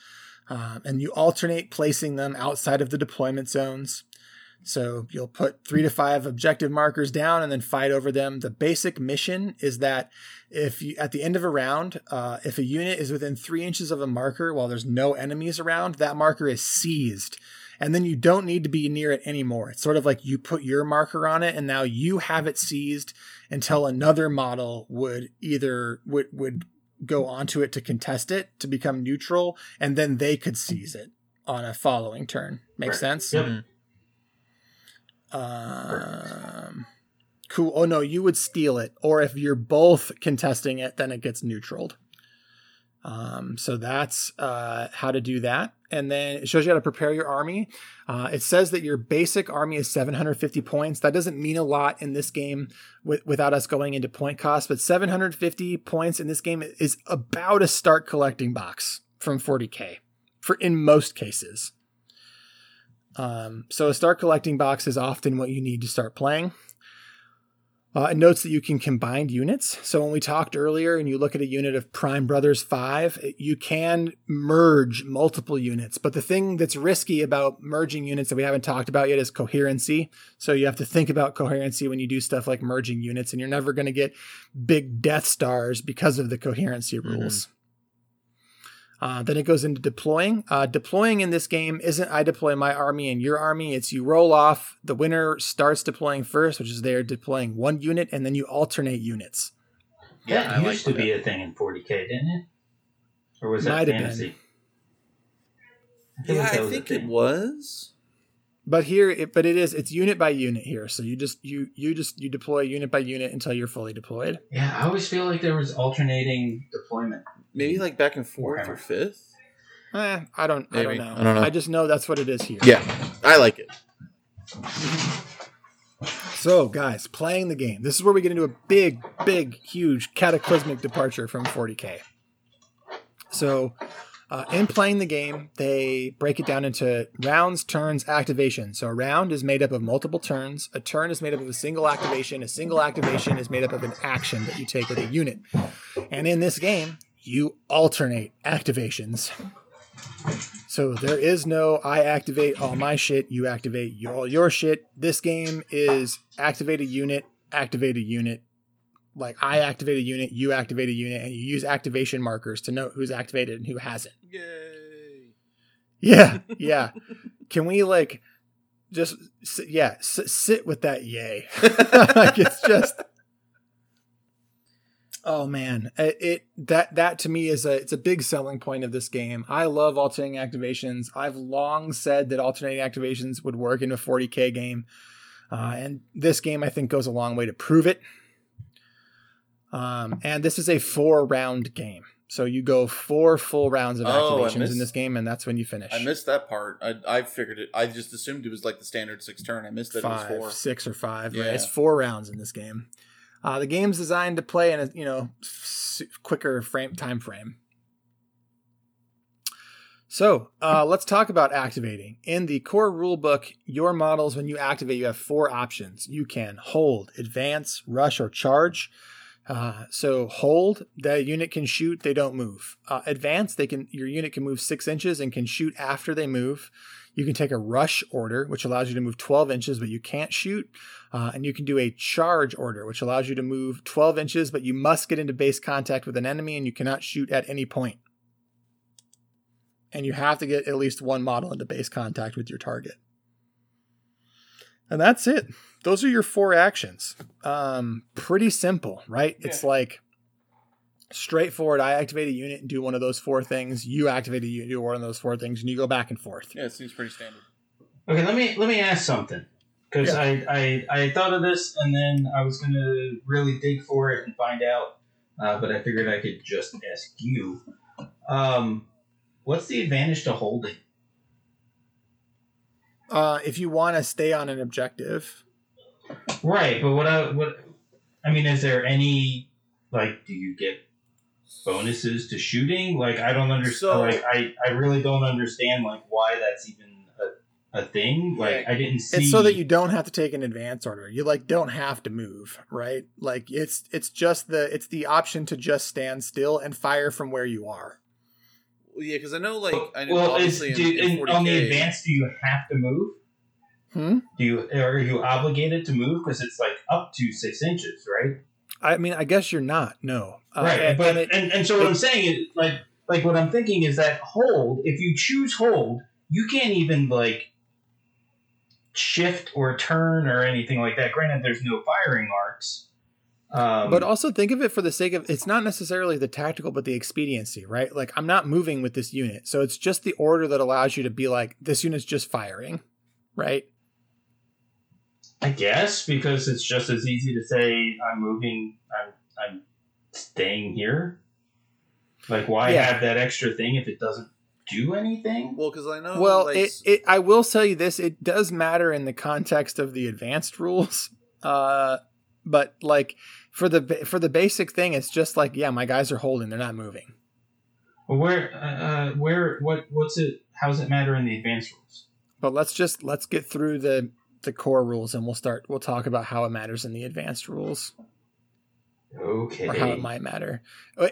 um, and you alternate placing them outside of the deployment zones. So you'll put three to five objective markers down and then fight over them. The basic mission is that if you at the end of a round, uh, if a unit is within three inches of a marker while there's no enemies around, that marker is seized and then you don't need to be near it anymore. It's sort of like you put your marker on it and now you have it seized until another model would either would would go onto it to contest it to become neutral and then they could seize it on a following turn. Makes Right. sense? Yep. Um cool. Oh no, you would steal it or if you're both contesting it then it gets neutraled. Um, so that's uh, how to do that. And then it shows you how to prepare your army. Uh, it says that your basic army is 750 points. That doesn't mean a lot in this game with, without us going into point cost, but 750 points in this game is about a start collecting box from 40k for in most cases. Um, so a start collecting box is often what you need to start playing. Uh, it notes that you can combine units. So when we talked earlier and you look at a unit of Prime Brothers 5, you can merge multiple units. But the thing that's risky about merging units that we haven't talked about yet is coherency. So you have to think about coherency when you do stuff like merging units, and you're never going to get big Death Stars because of the coherency rules. Mm-hmm. Uh, then it goes into deploying. Uh, deploying in this game isn't I deploy my army and your army. It's you roll off. The winner starts deploying first, which is they're deploying one unit, and then you alternate units. Yeah, that I used like to that. be a thing in 40k, didn't it? Or was that Might fantasy? I yeah, like I think it was. But here, it, but it is it's unit by unit here. So you just you you just you deploy unit by unit until you're fully deployed. Yeah, I always feel like there was alternating deployment maybe like back and forth or fifth. Eh, I don't. Maybe. I don't know. I don't know. I just know that's what it is here. Yeah, I like it. So, guys, playing the game. This is where we get into a big, big, huge cataclysmic departure from 40k. So, uh, in playing the game, they break it down into rounds, turns, activation. So a round is made up of multiple turns. A turn is made up of a single activation. A single activation is made up of an action that you take with a unit. And in this game, you alternate activations. So there is no I activate all my shit, you activate all your shit. This game is activate a unit, activate a unit. Like I activate a unit, you activate a unit, and you use activation markers to know who's activated and who hasn't. Yay! Yeah, yeah. Can we like just yeah sit with that yay? like it's just Oh man, it, it, that that to me is a it's a big selling point of this game. I love alternating activations. I've long said that alternating activations would work in a 40k game, uh, and this game I think goes a long way to prove it. Um, and this is a four round game, so you go four full rounds of oh, activations missed, in this game, and that's when you finish. I missed that part. I, I figured it. I just assumed it was like the standard six turn. I missed that five, it was four, six or five. Yeah. Right? It's four rounds in this game. Uh, the game's designed to play in a you know quicker frame time frame. So uh, let's talk about activating. In the core rulebook, your models, when you activate, you have four options. You can hold, advance, rush, or charge. Uh, so hold, the unit can shoot, they don't move. Uh, advance, they can your unit can move six inches and can shoot after they move. You can take a rush order, which allows you to move 12 inches, but you can't shoot. Uh, and you can do a charge order, which allows you to move 12 inches, but you must get into base contact with an enemy and you cannot shoot at any point. And you have to get at least one model into base contact with your target. And that's it. Those are your four actions. Um, pretty simple, right? Yeah. It's like straightforward. I activate a unit and do one of those four things. You activate a unit, do one of those four things, and you go back and forth. Yeah, it seems pretty standard. Okay, let me let me ask something because yeah. I, I I thought of this and then I was gonna really dig for it and find out, uh, but I figured I could just ask you. Um, what's the advantage to holding? Uh, if you want to stay on an objective, right? But what I what I mean is there any like do you get bonuses to shooting. Like I don't understand. So, like I, I really don't understand like why that's even a, a thing. Like I didn't see. It's so that you don't have to take an advance order. You like don't have to move, right? Like it's it's just the it's the option to just stand still and fire from where you are. Well, yeah, because I know like I know well, obviously is, do, in, in on the advance, do you have to move? Hmm? Do you are you obligated to move because it's like up to six inches, right? I mean, I guess you're not. No, uh, right. And, but and, and, and so what I'm saying is like like what I'm thinking is that hold. If you choose hold, you can't even like shift or turn or anything like that. Granted, there's no firing arcs. Um, but also think of it for the sake of it's not necessarily the tactical, but the expediency, right? Like I'm not moving with this unit, so it's just the order that allows you to be like this unit's just firing, right? I guess because it's just as easy to say I'm moving, I'm I'm staying here. Like, why yeah. have that extra thing if it doesn't do anything? Well, because I know. Well, like, it, it I will tell you this: it does matter in the context of the advanced rules. Uh, but like for the for the basic thing, it's just like, yeah, my guys are holding; they're not moving. Well, where uh, where what what's it? How does it matter in the advanced rules? But let's just let's get through the the core rules, and we'll start. We'll talk about how it matters in the advanced rules, Okay. or how it might matter. Uh,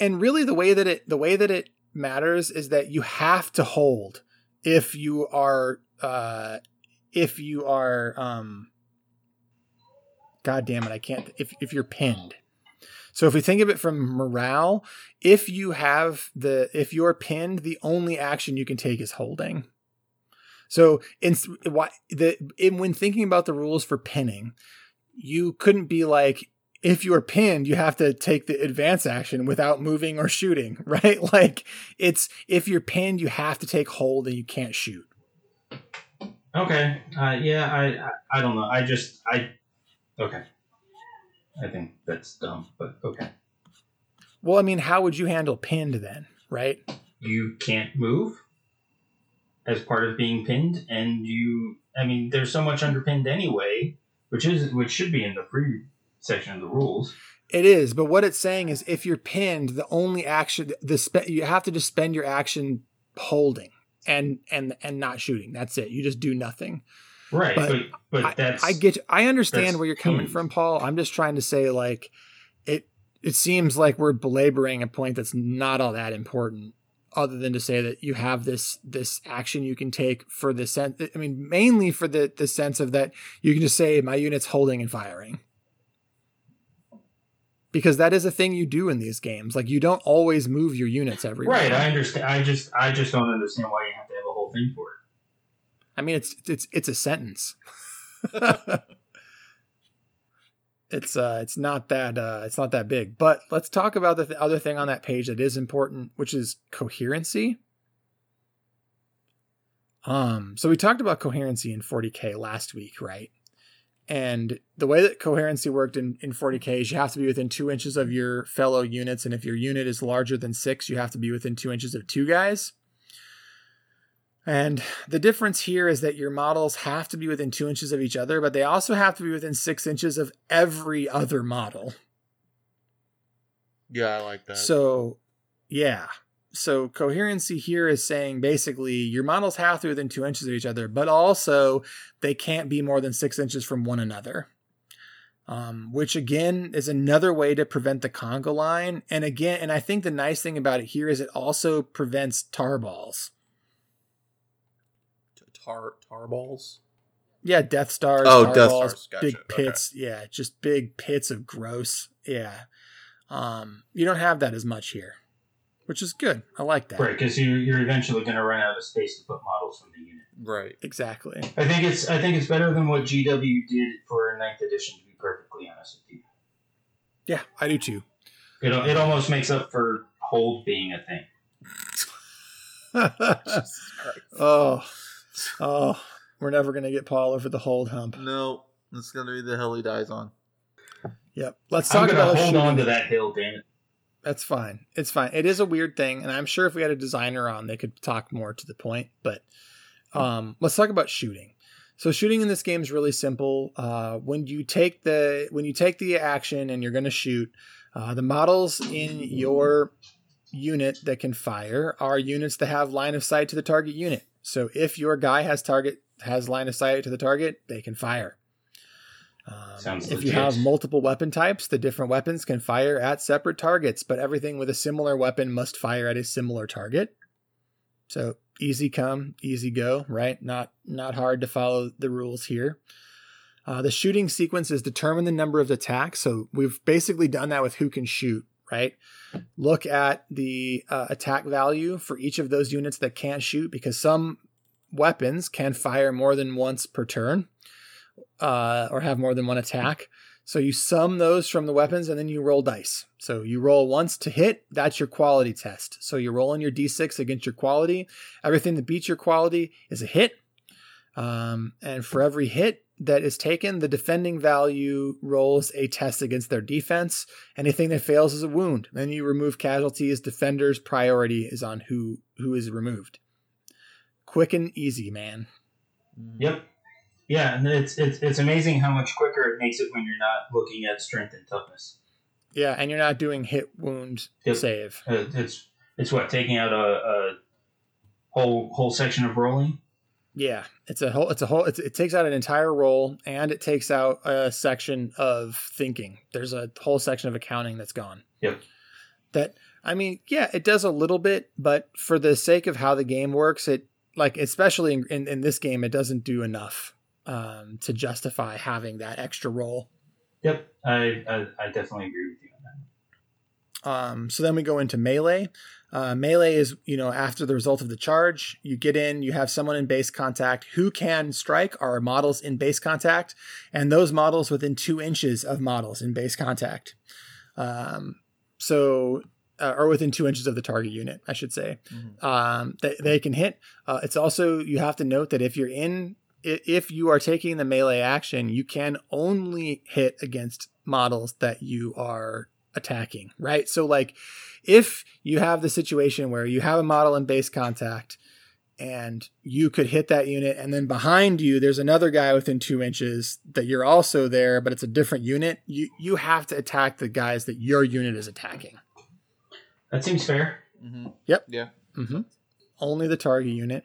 And really, the way that it the way that it matters is that you have to hold if you are uh, if you are um, God damn it, I can't. If if you're pinned. So if we think of it from morale, if you have the if you're pinned, the only action you can take is holding. So in why the in, when thinking about the rules for pinning, you couldn't be like if you're pinned, you have to take the advance action without moving or shooting, right? Like it's if you're pinned, you have to take hold and you can't shoot. Okay. Uh, yeah, I, I I don't know. I just I okay. I think that's dumb, but okay. Well, I mean, how would you handle pinned then, right? You can't move as part of being pinned, and you I mean, there's so much underpinned anyway, which is which should be in the free section of the rules. It is, but what it's saying is if you're pinned, the only action the spe- you have to just spend your action holding and and and not shooting. That's it. You just do nothing. Right, But but but, I, that's I get I understand where you're coming from, Paul. I'm just trying to say like it it seems like we're belaboring a point that's not all that important other than to say that you have this this action you can take for the sense I mean mainly for the the sense of that you can just say my unit's holding and firing. Because that is a thing you do in these games. Like you don't always move your units everywhere. right. I understand. I just I just don't understand why you have to have a whole thing for it. I mean, it's it's it's a sentence. it's uh it's not that uh it's not that big. But let's talk about the th- other thing on that page that is important, which is coherency. Um, so we talked about coherency in 40k last week, right? And the way that coherency worked in, in 40k is you have to be within two inches of your fellow units, and if your unit is larger than six, you have to be within two inches of two guys. And the difference here is that your models have to be within two inches of each other, but they also have to be within six inches of every other model. Yeah, I like that. So, yeah. So, coherency here is saying basically your models have to be within two inches of each other, but also they can't be more than six inches from one another. Um, which again is another way to prevent the conga line. And again, and I think the nice thing about it here is it also prevents tar balls. tar tar balls. Yeah, Death Stars. Oh, tar Death balls, Stars, gotcha, Big okay. pits. Yeah, just big pits of gross. Yeah. Um, you don't have that as much here, which is good. I like that. Right, because you you're eventually going to run out of space to put models from the unit. Right. Exactly. I think it's I think it's better than what GW did for ninth edition. To be perfectly honest with you, Yeah, I do too. it it almost makes up for hold being a thing. Oh, oh, we're never gonna get Paul over the hold hump. No, it's gonna be the hill he dies on. Yep. Let's I'm talk going about to hold shooting. on to that hill, damn it. That's fine. It's fine. It is a weird thing, and I'm sure if we had a designer on, they could talk more to the point. But um, let's talk about shooting. So shooting in this game is really simple. Uh, when you take the when you take the action and you're going to shoot, uh, the models in your unit that can fire are units that have line of sight to the target unit. So if your guy has target has line of sight to the target, they can fire. Um, if you have multiple weapon types, the different weapons can fire at separate targets, but everything with a similar weapon must fire at a similar target. So easy come, easy go, right? Not not hard to follow the rules here. Uh, the shooting sequences determine the number of attacks. So we've basically done that with who can shoot, right? Look at the uh, attack value for each of those units that can't shoot because some weapons can fire more than once per turn uh, or have more than one attack. So you sum those from the weapons and then you roll dice. So you roll once to hit, that's your quality test. So you're rolling your d6 against your quality. Everything that beats your quality is a hit. Um, and for every hit that is taken, the defending value rolls a test against their defense. Anything that fails is a wound. Then you remove casualties. Defender's priority is on who who is removed. Quick and easy, man. Yep. Yeah, and it's, it's it's amazing how much quicker it makes it when you're not looking at strength and toughness. Yeah, and you're not doing hit wound Yep. save. Uh, It's it's what taking out a, a whole whole section of rolling. Yeah, it's a whole. It's a whole. It's, it takes out an entire roll, and it takes out a section of thinking. There's a whole section of accounting that's gone. Yep. That I mean, yeah, it does a little bit, but for the sake of how the game works, it like especially in in, in this game, it doesn't do enough um, to justify having that extra roll. Yep, I, I I definitely agree with you on that. Um, so then we go into melee. Uh, melee is, you know, after the result of the charge, you get in, you have someone in base contact who can strike our models in base contact, and those models within two inches of models in base contact. Um, so, uh, or within two inches of the target unit, I should say. Mhm. Um, they, they can hit. Uh, it's also, you have to note that if you're in, if you are taking the melee action, you can only hit against models that you are attacking, right? So, like, if you have the situation where you have a model in base contact and you could hit that unit, and then behind you, there's another guy within two inches that you're also there, but it's a different unit, you, you have to attack the guys that your unit is attacking. That seems fair. Mhm. Yep. Yeah. hmm Only the target unit.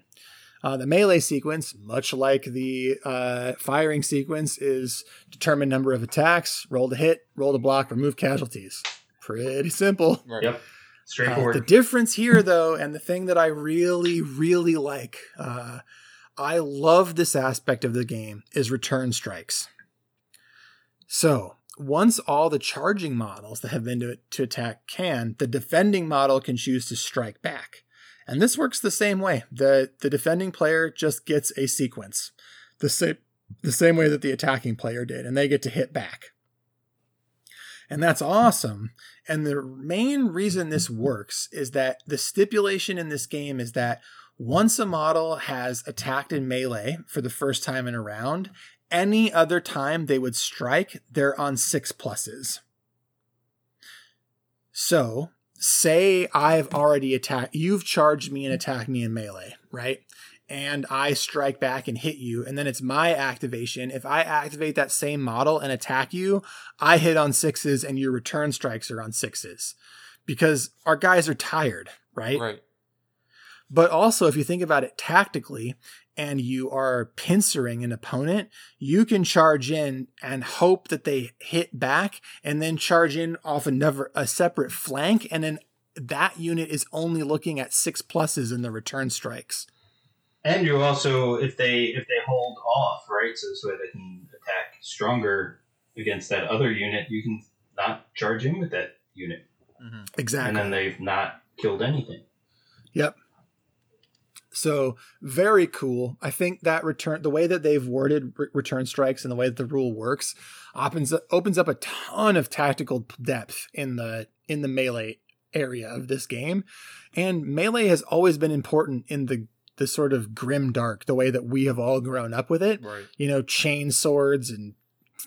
Uh, the melee sequence, much like the uh, firing sequence, is determine number of attacks, roll to hit, roll to block, remove casualties. Pretty simple. Right. Yep, Uh, straightforward. the difference here, though, and the thing that I really, really like, uh, I love this aspect of the game, is return strikes. So once all the charging models that have been to, to attack can, the defending model can choose to strike back. And this works the same way. The the defending player just gets a sequence. The same the same way that the attacking player did, and they get to hit back. And that's awesome. And the main reason this works is that the stipulation in this game is that once a model has attacked in melee for the first time in a round, any other time they would strike, they're on six pluses. So, say I've already attacked, you've charged me and attacked me in melee, right? And I strike back and hit you, and then it's my activation. If I activate that same model and attack you, I hit on sixes and your return strikes are on sixes because our guys are tired, right? Right. But also, if you think about it tactically and you are pincering an opponent, you can charge in and hope that they hit back and then charge in off another, a separate flank. And then that unit is only looking at six pluses in the return strikes. And you also, if they if they hold off, right, so this way they can attack stronger against that other unit, you can not charge in with that unit, hmm Exactly. and then they've not killed anything. Yep. So very cool. I think that return, the way that they've worded re- return strikes and the way that the rule works, opens opens up a ton of tactical depth in the in the melee area of this game, and melee has always been important in the the sort of grim dark, the way that we have all grown up with it. Right. You know, chain swords and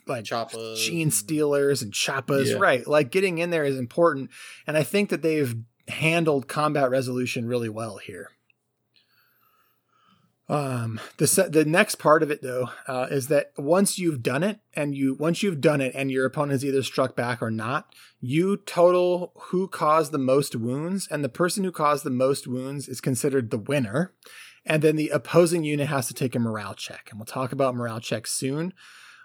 like Genestealers and choppas Yeah. right like getting in there is important and i think that they've handled combat resolution really well here um the the next part of it though uh, is that once you've done it and you once you've done it and your opponent is either struck back or not you total who caused the most wounds and the person who caused the most wounds is considered the winner and then the opposing unit has to take a morale check and we'll talk about morale checks soon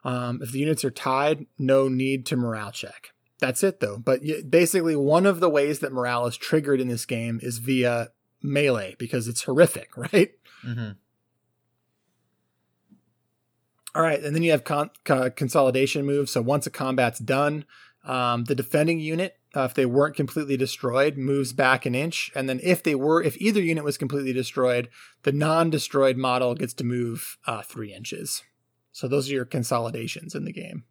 um, if the units are tied, no need to morale check. That's it though. But basically, one of the ways that morale is triggered in this game is via melee because it's horrific, right? hmm All right, and then you have con- co- consolidation moves. So once a combat's done, um, the defending unit, uh, if they weren't completely destroyed, moves back an inch, and then if they were, if either unit was completely destroyed, the non-destroyed model gets to move uh, three inches. So those are your consolidations in the game.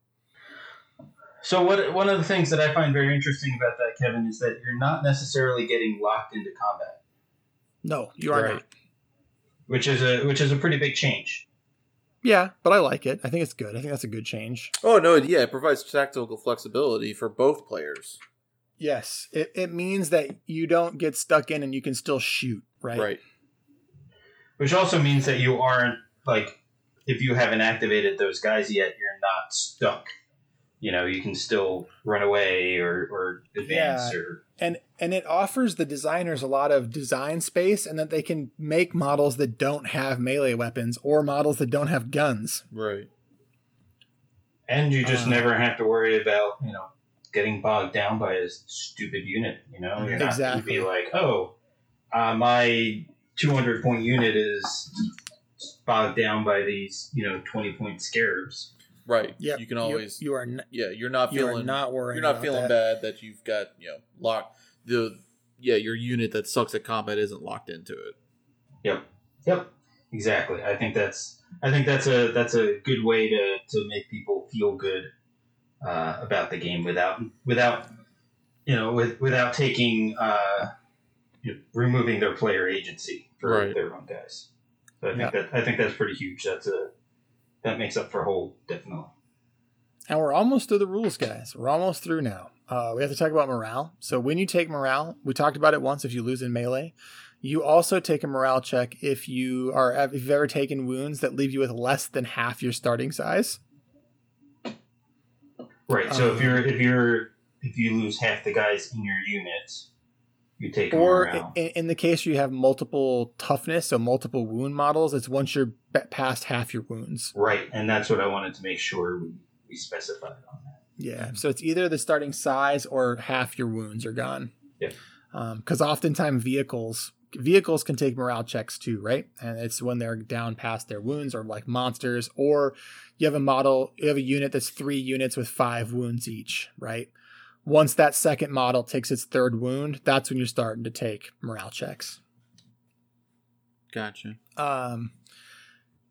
So what one of the things that I find very interesting about that, Kevin, is that you're not necessarily getting locked into combat, No, you are Right. not. which is a which is a pretty big change. Yeah, but I like it. I think it's good. I think that's a good change. Oh no, yeah, it provides tactical flexibility for both players. Yes, it, it means that you don't get stuck in and you can still shoot, right? Right. Which also means that you aren't like if you haven't activated those guys yet, you're not stuck. you know you can still run away or or advance Yeah. or and and it offers the designers a lot of design space and that they can make models that don't have melee weapons or models that don't have guns Right. and you just Uh, never have to worry about you know getting bogged down by a stupid unit. You know, you're not Exactly. going to be like, oh, uh, my 200 point unit is bogged down by these you know 20 point scarabs. Right. yeah You can always. you, are n- yeah. You're not feeling. you are feeling. not worrying you're not feeling that. bad that you've got you know locked the yeah your unit that sucks at combat isn't locked into it. Yep. Yep. Exactly. I think that's I think that's a that's a good way to, to make people feel good uh, about the game without without you know with, without taking uh, you know, removing their player agency for Right. their own guys. So I think Yeah. that I think that's pretty huge. That's a that makes up for a whole definitely. And we're almost through the rules, guys. We're almost through now. Uh, we have to talk about morale. So when you take morale, we talked about it once. If you lose in melee, you also take a morale check if you are if you've ever taken wounds that leave you with less than half your starting size. Right. So if Um, you're if you're if you lose half the guys in your unit, you take Or in, in the case you have multiple toughness, so multiple wound models, it's once you're past half your wounds. right, and that's what I wanted to make sure we, we specified on that. Yeah. So it's either the starting size or half your wounds are gone. Yeah. Um, because oftentimes vehicles vehicles can take morale checks too, right? And it's when they're down past their wounds or like monsters, or you have a model, you have a unit that's three units with five wounds each, right? Once that second model takes its third wound, that's when you're starting to take morale checks. Gotcha. Um,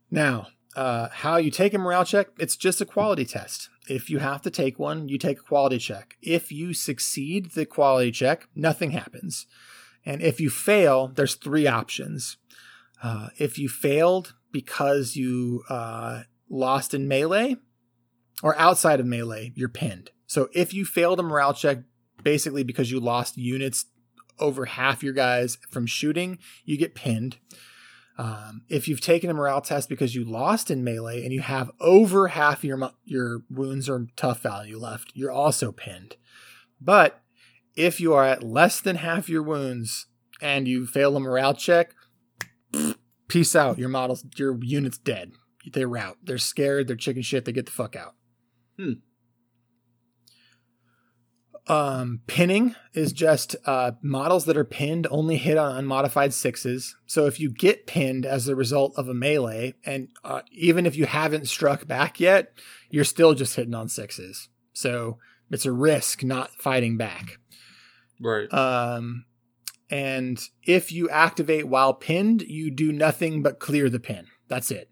now, uh, how you take a morale check, it's just a quality test. If you have to take one, you take a quality check. If you succeed the quality check, nothing happens. And if you fail, there's three options. Uh, if you failed because you uh, lost in melee or outside of melee, you're pinned. So if you failed a morale check, basically because you lost units over half your guys from shooting, you get pinned. Um, if you've taken a morale test because you lost in melee and you have over half your your wounds or tough value left, you're also pinned. But if you are at less than half your wounds and you fail a morale check, peace out. Your models, your unit's dead. They're rout. They're scared. They're chicken shit. They get the fuck out. Hmm. Um, pinning is just uh, models that are pinned only hit on unmodified sixes. So if you get pinned as a result of a melee, and uh, even if you haven't struck back yet, you're still just hitting on sixes. So it's a risk not fighting back. Right. Um, and if you activate while pinned, you do nothing but clear the pin. That's it.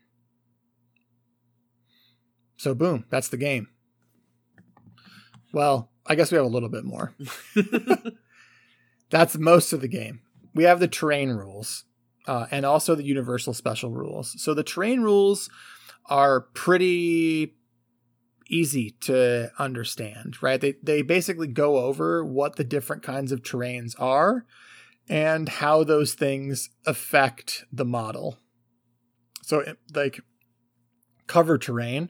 So boom, that's the game. Well, I guess we have a little bit more. That's most of the game. We have the terrain rules uh, and also the universal special rules. So the terrain rules are pretty easy to understand, right? They they basically go over what the different kinds of terrains are and how those things affect the model. So like cover terrain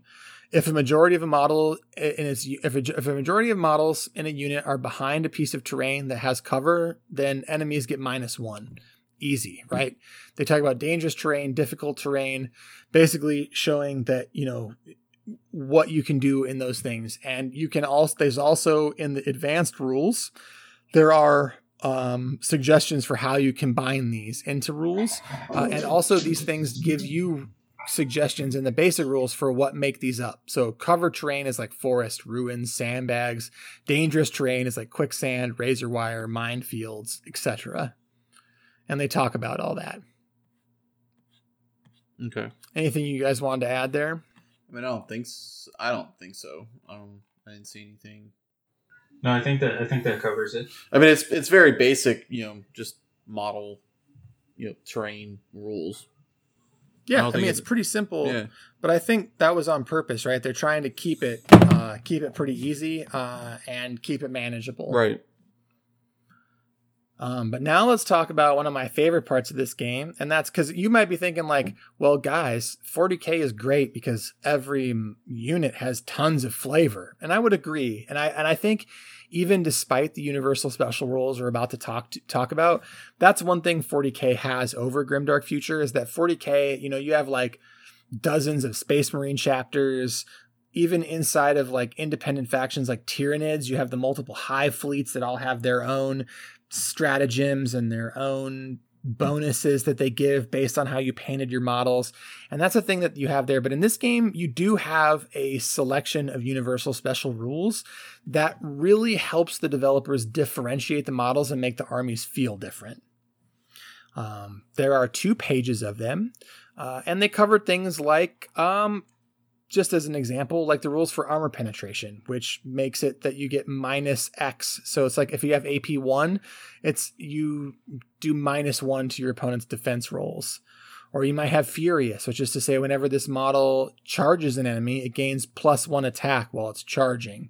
if a majority of a model in its if a, if a majority of models in a unit are behind a piece of terrain that has cover, then enemies get minus one. Easy, right? They talk about dangerous terrain, difficult terrain, basically showing that you know what you can do in those things. And you can also there's also in the advanced rules there are um, suggestions for how you combine these into rules, uh, and also these things give you suggestions and the basic rules for what make these up. So cover terrain is like forest, ruins, sandbags. Dangerous terrain is like quicksand, razor wire, minefields, etc. And they talk about all that. Okay. Anything you guys wanted to add there? I mean, I don't think. s I don't think so. Um, I didn't see anything. No, I think that I think that covers it. I mean, it's it's very basic. You know, just model, you know, terrain rules. I Yeah, I, think mean it- it's pretty simple, Yeah. but I think that was on purpose, right? They're trying to keep it uh, keep it pretty easy uh, and keep it manageable. Right. Um, but now let's talk about one of my favorite parts of this game, and that's because you might be thinking like, well, guys, 40k is great because every unit has tons of flavor, and I would agree. And I and I think even despite the universal special rules we're about to talk to, talk about, that's one thing 40k has over Grimdark Future is that 40k, you know, you have like dozens of Space Marine chapters. Even inside of like independent factions like Tyranids, you have the multiple hive fleets that all have their own stratagems and their own bonuses that they give based on how you painted your models. And that's a thing that you have there. But in this game, you do have a selection of universal special rules that really helps the developers differentiate the models and make the armies feel different. Um, there are two pages of them, uh, and they cover things like um, just as an example, like the rules for armor penetration, which makes it that you get minus X. So it's like if you have AP one, it's you do minus one to your opponent's defense rolls. Or you might have Furious, which is to say, whenever this model charges an enemy, it gains plus one attack while it's charging.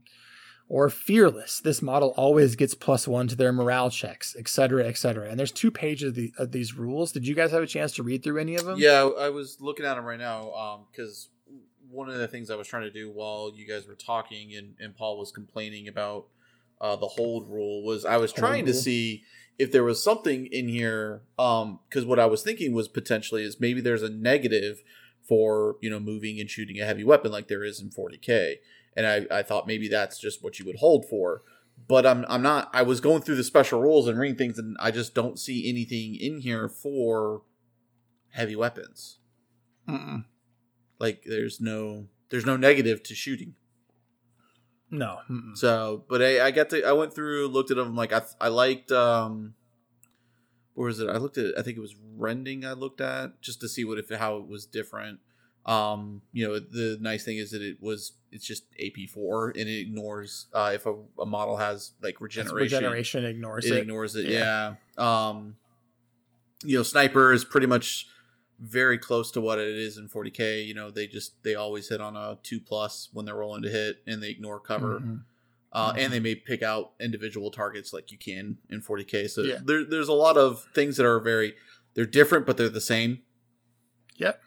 Or Fearless, this model always gets plus one to their morale checks, etc., etc. And there's two pages of, the, of, these rules. Did you guys have a chance to read through any of them? Yeah, I was looking at them right now because um, one of the things I was trying to do while you guys were talking and, and Paul was complaining about uh, the hold rule was I was trying to see if there was something in here um because what I was thinking was potentially is maybe there's a negative for you know moving and shooting a heavy weapon like there is in 40k and I, I thought maybe that's just what you would hold for but I'm I'm not I was going through the special rules and reading things and I just don't see anything in here for heavy weapons. Mm-mm. Like there's no there's no negative to shooting. No. Mm-mm. So, but I, I got to I went through looked at them like I I liked um where is it? I looked at I think it was rending I looked at just to see what if how it was different. Um, you know, the nice thing is that it was it's just AP4 and it ignores uh if a, a model has like regeneration. regeneration ignores it. It ignores it, yeah. yeah. Um you know, sniper is pretty much very close to what it is in 40k. You know, they just they always hit on a two plus when they're rolling to hit, and they ignore cover. Mm-hmm. Uh, mm-hmm. And they may pick out individual targets like you can in 40k. So yeah. there, there's a lot of things that are very they're different, but they're the same. Yep.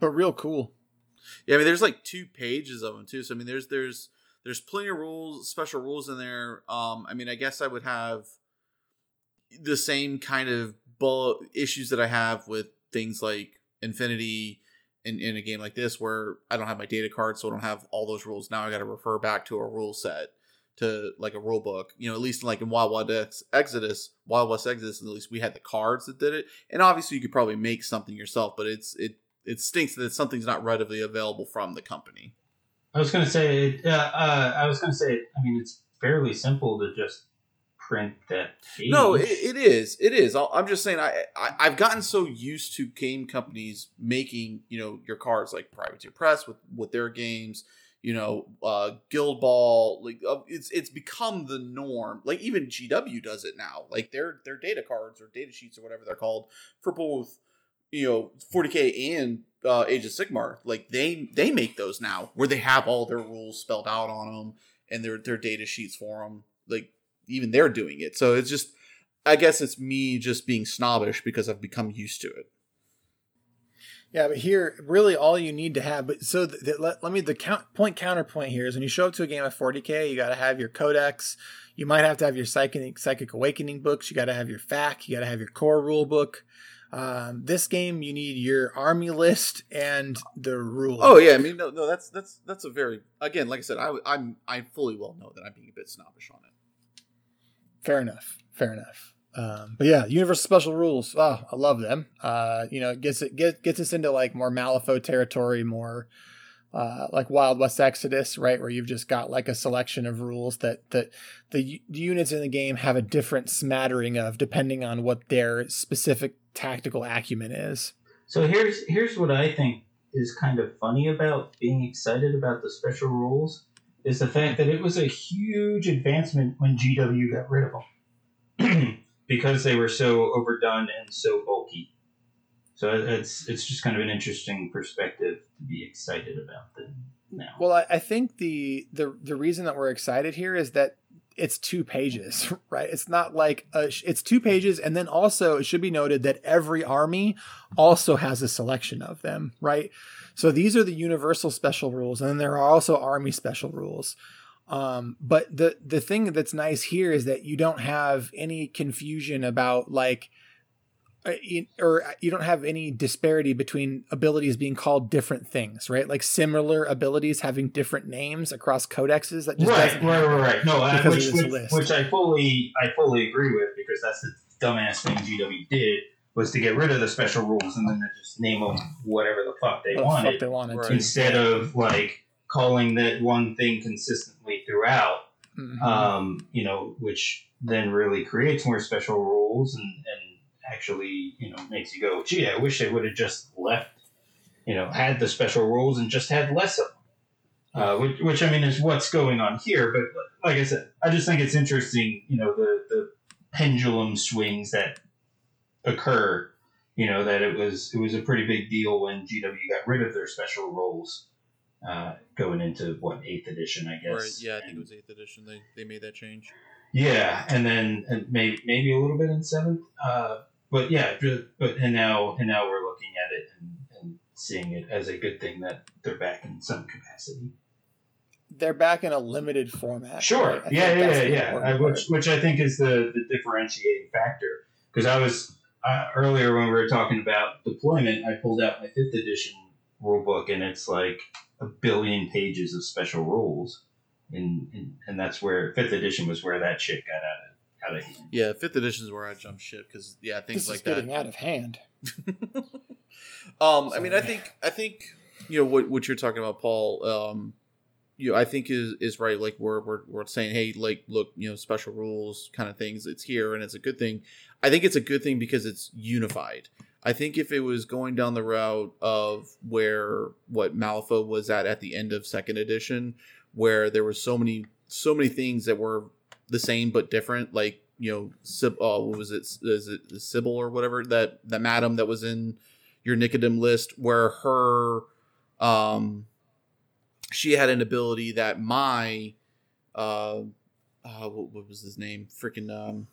But real cool. Yeah, I mean, there's like two pages of them too. So I mean, there's there's there's plenty of rules, special rules in there. Um, I mean, I guess I would have the same kind of bull issues that I have with things like Infinity in, in a game like this where I don't have my data card, so I don't have all those rules. Now I got to refer back to a rule set to like a rule book. You know, at least like in Wild Wild Exodus, Wild West Exodus, at least we had the cards that did it. And obviously, you could probably make something yourself, but it's it it stinks that something's not readily available from the company. I was gonna say, uh, uh, I was gonna say, I mean, it's fairly simple to just print that page. No, it, it is. It is. I'm just saying. I, I have gotten so used to game companies making you know your cards like Privateer Press with with their games. You know, uh, Guild Ball. Like uh, it's it's become the norm. Like even GW does it now. Like their their data cards or data sheets or whatever they're called for both you know 40k and uh, Age of Sigmar. Like they they make those now where they have all their rules spelled out on them and their their data sheets for them. Like even they're doing it. So it's just, I guess it's me just being snobbish because I've become used to it. Yeah, but here, really, all you need to have. But so, the, the, let, let me the count, point counterpoint here is when you show up to a game of 40k, you got to have your codex. You might have to have your psychic psychic awakening books. You got to have your fac, You got to have your core rule book. Um, this game, you need your army list and the rule. Oh yeah, I mean, no, no, that's that's that's a very again, like I said, I, I'm I fully well know that I'm being a bit snobbish on it. Fair enough. Fair enough. Um, but yeah, universal special rules. Oh, I love them. Uh, you know, it gets it get, gets us into like more Malifaux territory, more uh, like Wild West Exodus, right, where you've just got like a selection of rules that that the, the units in the game have a different smattering of depending on what their specific tactical acumen is. So here's here's what I think is kind of funny about being excited about the special rules is the fact that it was a huge advancement when GW got rid of them because they were so overdone and so bulky. So it's it's just kind of an interesting perspective to be excited about them now. Well, I, I think the the the reason that we're excited here is that it's two pages, right? It's not like a, it's two pages, and then also it should be noted that every army also has a selection of them, right? So these are the universal special rules, and then there are also army special rules. Um, but the the thing that's nice here is that you don't have any confusion about like or you don't have any disparity between abilities being called different things, right? Like similar abilities having different names across codexes. That just right, right, right, right. No, I, which, which, which I fully, I fully agree with because that's the dumbass thing GW did was to get rid of the special rules and then just name them whatever the fuck they What wanted fuck they wanted to. instead of like calling that one thing consistently throughout. Mhm. um, you know, which then really creates more special rules and, and actually, you know, makes you go, gee, I wish they would have just left, you know, had the special rules and just had less of them. Uh, which, which I mean is what's going on here, but like I said, I just think it's interesting, you know, the the pendulum swings that occur. You know that it was it was a pretty big deal when GW got rid of their special rules, uh, going into what eighth edition, I guess. Right. Yeah, I think it was eighth edition. They they made that change. yeah, and then and maybe maybe a little bit in seventh, uh, but yeah, but and now and now we're looking at it and, and seeing it as a good thing that they're back in some capacity. They're back in a limited format. Sure, right? Yeah, yeah, yeah, yeah. I, which which I think is the the differentiating factor because I was uh, earlier when we were talking about deployment, I pulled out my fifth edition rule book and it's like a billion pages of special rules. And, and, and that's where fifth edition was where that shit got out of out of. Yeah, fifth edition is where I jump ship because yeah, things this like is that. getting out of hand. um, I mean, I think I think you know what what you're talking about, Paul. Um, you know, I think is is right. Like we're we're we're saying, hey, like look, you know, special rules kind of things. It's here and it's a good thing. I think it's a good thing because it's unified. I think if it was going down the route of where what Malifaux was at at the end of second edition, where there were so many so many things that were the same but different, like you know, Sib- uh, what was it? Is it Sybil or whatever that that madam that was in your Nicodem list, where her um she had an ability that my uh, uh what, what was his name? Freaking um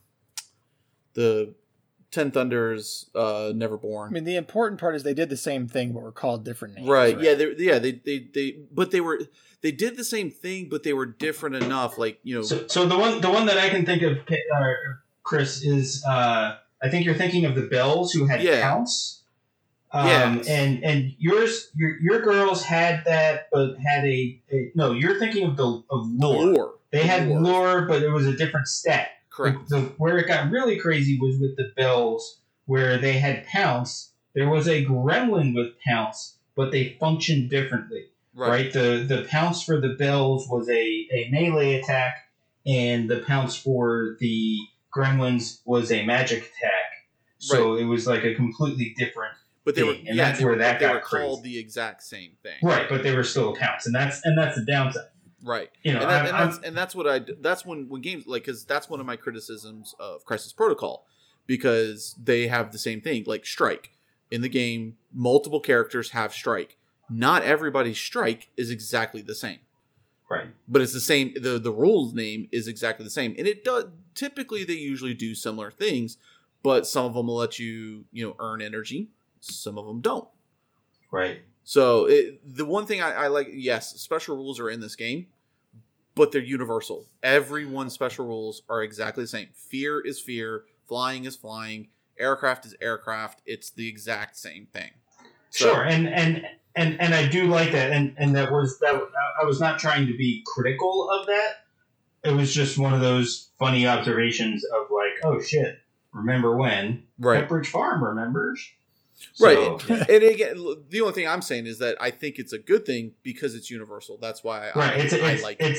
the Ten Thunders uh Neverborn. I mean, the important part is they did the same thing, but were called different names. right. Yeah. They, yeah. They, they, they, but they were, they did the same thing, but they were different enough. Like, you know, So, so the one the one that I can think of, uh, Chris, is uh, I think you're thinking of the Belles who had Yeah. counts. Um, Yes. and and yours your your girls had that, but had a, a no. You're thinking of the of the lore. lore. They had Lore. lore, but it was a different stat. Correct. The, where it got really crazy was with the Belles, where they had pounce. There was a gremlin with pounce, but they functioned differently Right. right? The the pounce for the Belles was a, a melee attack, and the pounce for the gremlins was a magic attack. So it was like a completely different But they were, and yeah, that's they where were, that but they got were called crazy. the exact same thing. right, but they were still counts, and that's and that's the downside. Right. You know, and, that, and that's and that's what I that's when when games like because that's one of my criticisms of Crisis Protocol because they have the same thing like strike in the game. Multiple characters have strike. Not everybody's strike is exactly the same, right. but it's the same. the The rules name is exactly the same, and it does. Typically, they usually do similar things, but some of them will let you you know earn energy. Some of them don't. Right. So it, the one thing I, I like, yes, special rules are in this game, but they're universal. Everyone's special rules are exactly the same. Fear is fear. Flying is flying. Aircraft is aircraft. It's the exact same thing. So- Sure, and and and and I do like that, and and that was that. I was not trying to be critical of that. It was just one of those funny observations of like, oh shit, remember when Right. Pepperidge Farm remembers? Right. So, And again, the only thing I'm saying is that I think it's a good thing because it's universal. That's why I, right. It's I it's like it.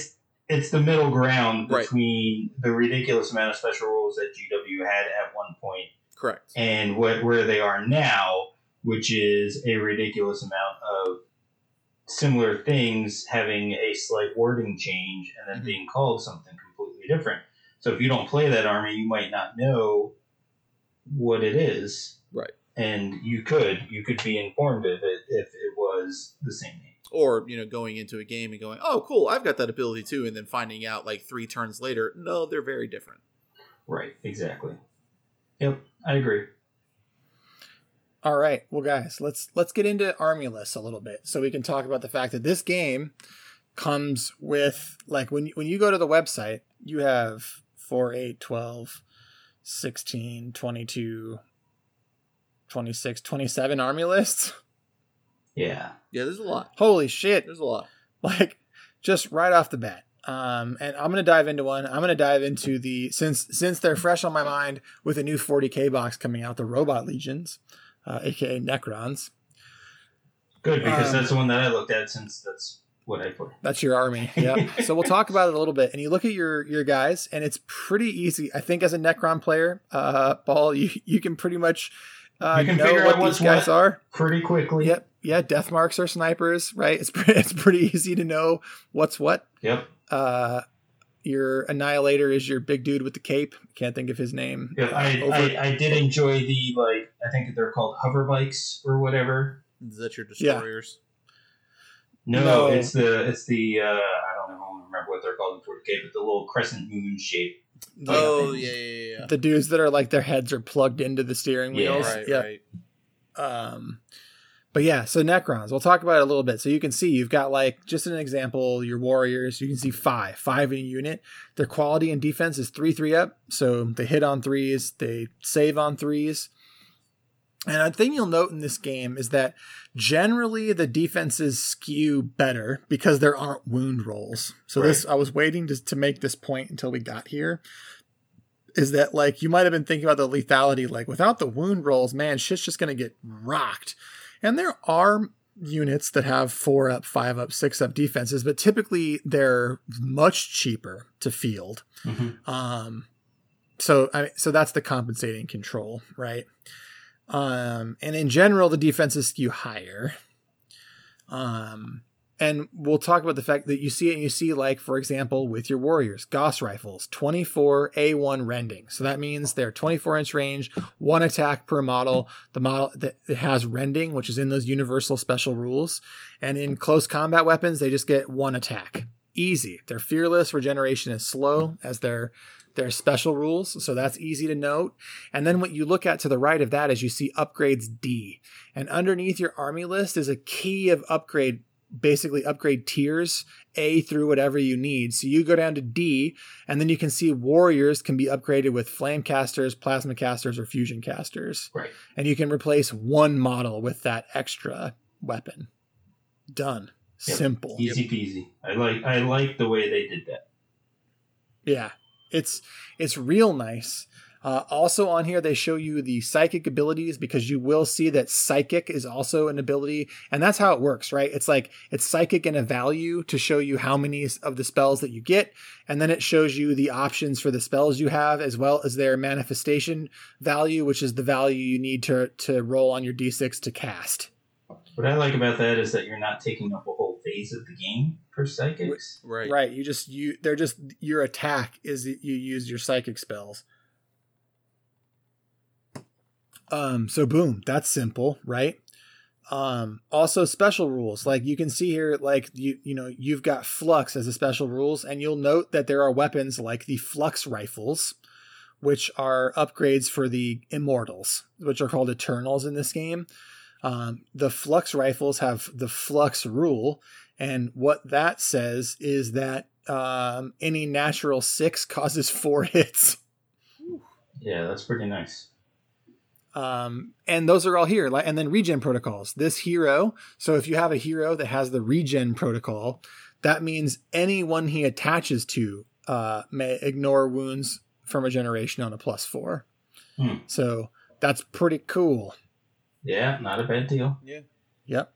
It's the middle ground Right. between the ridiculous amount of special rules that GW had at one point Correct. and what where they are now, which is a ridiculous amount of similar things having a slight wording change and then Mhm. being called something completely different. So if you don't play that army, you might not know what it is. Right. And you could you could be informed of it if it was the same name. Or you know going into a game and going oh cool i've got that ability too and then finding out like three turns later no they're very different Right, exactly. Yep, I agree. All right, well, guys, let's let's get into army lists a little bit, so we can talk about the fact that this game comes with like when when you go to the website, you have 4, 8, 12, 16, 22, 26, 27 army lists. Yeah. yeah there's a lot Holy shit! there's a lot like just right off the bat. Um, and I'm gonna dive into one. I'm gonna dive into the since since they're fresh on my mind with a new 40k box coming out, the Robot Legions, uh, aka Necrons. Good, because Um, that's the one that I looked at since that's what I play. That's your army. Yeah. so we'll talk about it a little bit. And you look at your your guys, and it's pretty easy. I think as a Necron player, uh, Paul, you you can pretty much uh, You can know figure what out what's these guys what. are. Pretty quickly. Yep. Yeah, death marks are snipers, right? It's pretty, it's pretty easy to know what's what. Yep. Uh, your annihilator is your big dude with the cape. Can't think of his name. Yep. I, Over- I, I did enjoy the like I think they're called hover bikes or whatever. is that your Yeah. destroyers No, No. it's the it's the uh, I don't know, I don't remember what they're called in 40k, but the little crescent moon shape. oh yeah yeah yeah, The dudes that are like their heads are plugged into the steering Yeah. wheels. right Yeah. right Um, but yeah, so Necrons, we'll talk about it a little bit. So you can see you've got like just an example, your warriors. You can see five, five in a unit. Their quality and defense is three, three up. So they hit on threes, they save on threes. And a thing you'll note in this game is that generally the defenses skew better because there aren't wound rolls. So this, I was waiting to, to make this point until we got here. Is that like you might have been thinking about the lethality, like without the wound rolls, man, shit's just gonna get rocked. And there are units that have four up, five up, six up defenses, but typically they're much cheaper to field. Mhm. Um, so I so that's the compensating control, right? Um, and in general, the defenses skew higher. Um, and we'll talk about the fact that you see it and you see, like, for example, with your warriors, Gauss rifles, 24 A1 rending. So that means they're 24 inch range, one attack per model. The model that it has rending, which is in those universal special rules. And in close combat weapons, they just get one attack. Easy. They're fearless. Regeneration is slow as their their special rules. So that's easy to note. And then what you look at to the right of that is you see upgrades D. And underneath your army list is a key of upgrade, basically upgrade tiers A through whatever you need. So you go down to D, and then you can see warriors can be upgraded with flame casters, plasma casters, or fusion casters. Right. And you can replace one model with that extra weapon. Done. Yep. Simple. Easy peasy. I like I like the way they did that. Yeah, it's it's real nice. Uh, also on here, they show you the psychic abilities because you will see that psychic is also an ability, and that's how it works, right? It's like it's psychic and a value to show you how many of the spells that you get, and then it shows you the options for the spells you have as well as their manifestation value, which is the value you need to to roll on your d6 to cast. What I like about that is that you're not taking up a whole phase of the game for psychics. right Right. You just you they're just your attack is you use your psychic spells. Um so boom, that's simple, right? Um also special rules. Like you can see here like you you know, you've got flux as a special rules and you'll note that there are weapons like the flux rifles which are upgrades for the immortals, which are called eternals in this game. Um, the flux rifles have the flux rule, and what that says is that um, any natural six causes four hits. Yeah, that's pretty nice. Um, and those are all here. Like, and then regen protocols. This hero. So if you have a hero that has the regen protocol, that means anyone he attaches to uh, may ignore wounds from regeneration on a plus four. Hmm. So that's pretty cool. Yeah, not a bad deal. Yeah. Yep.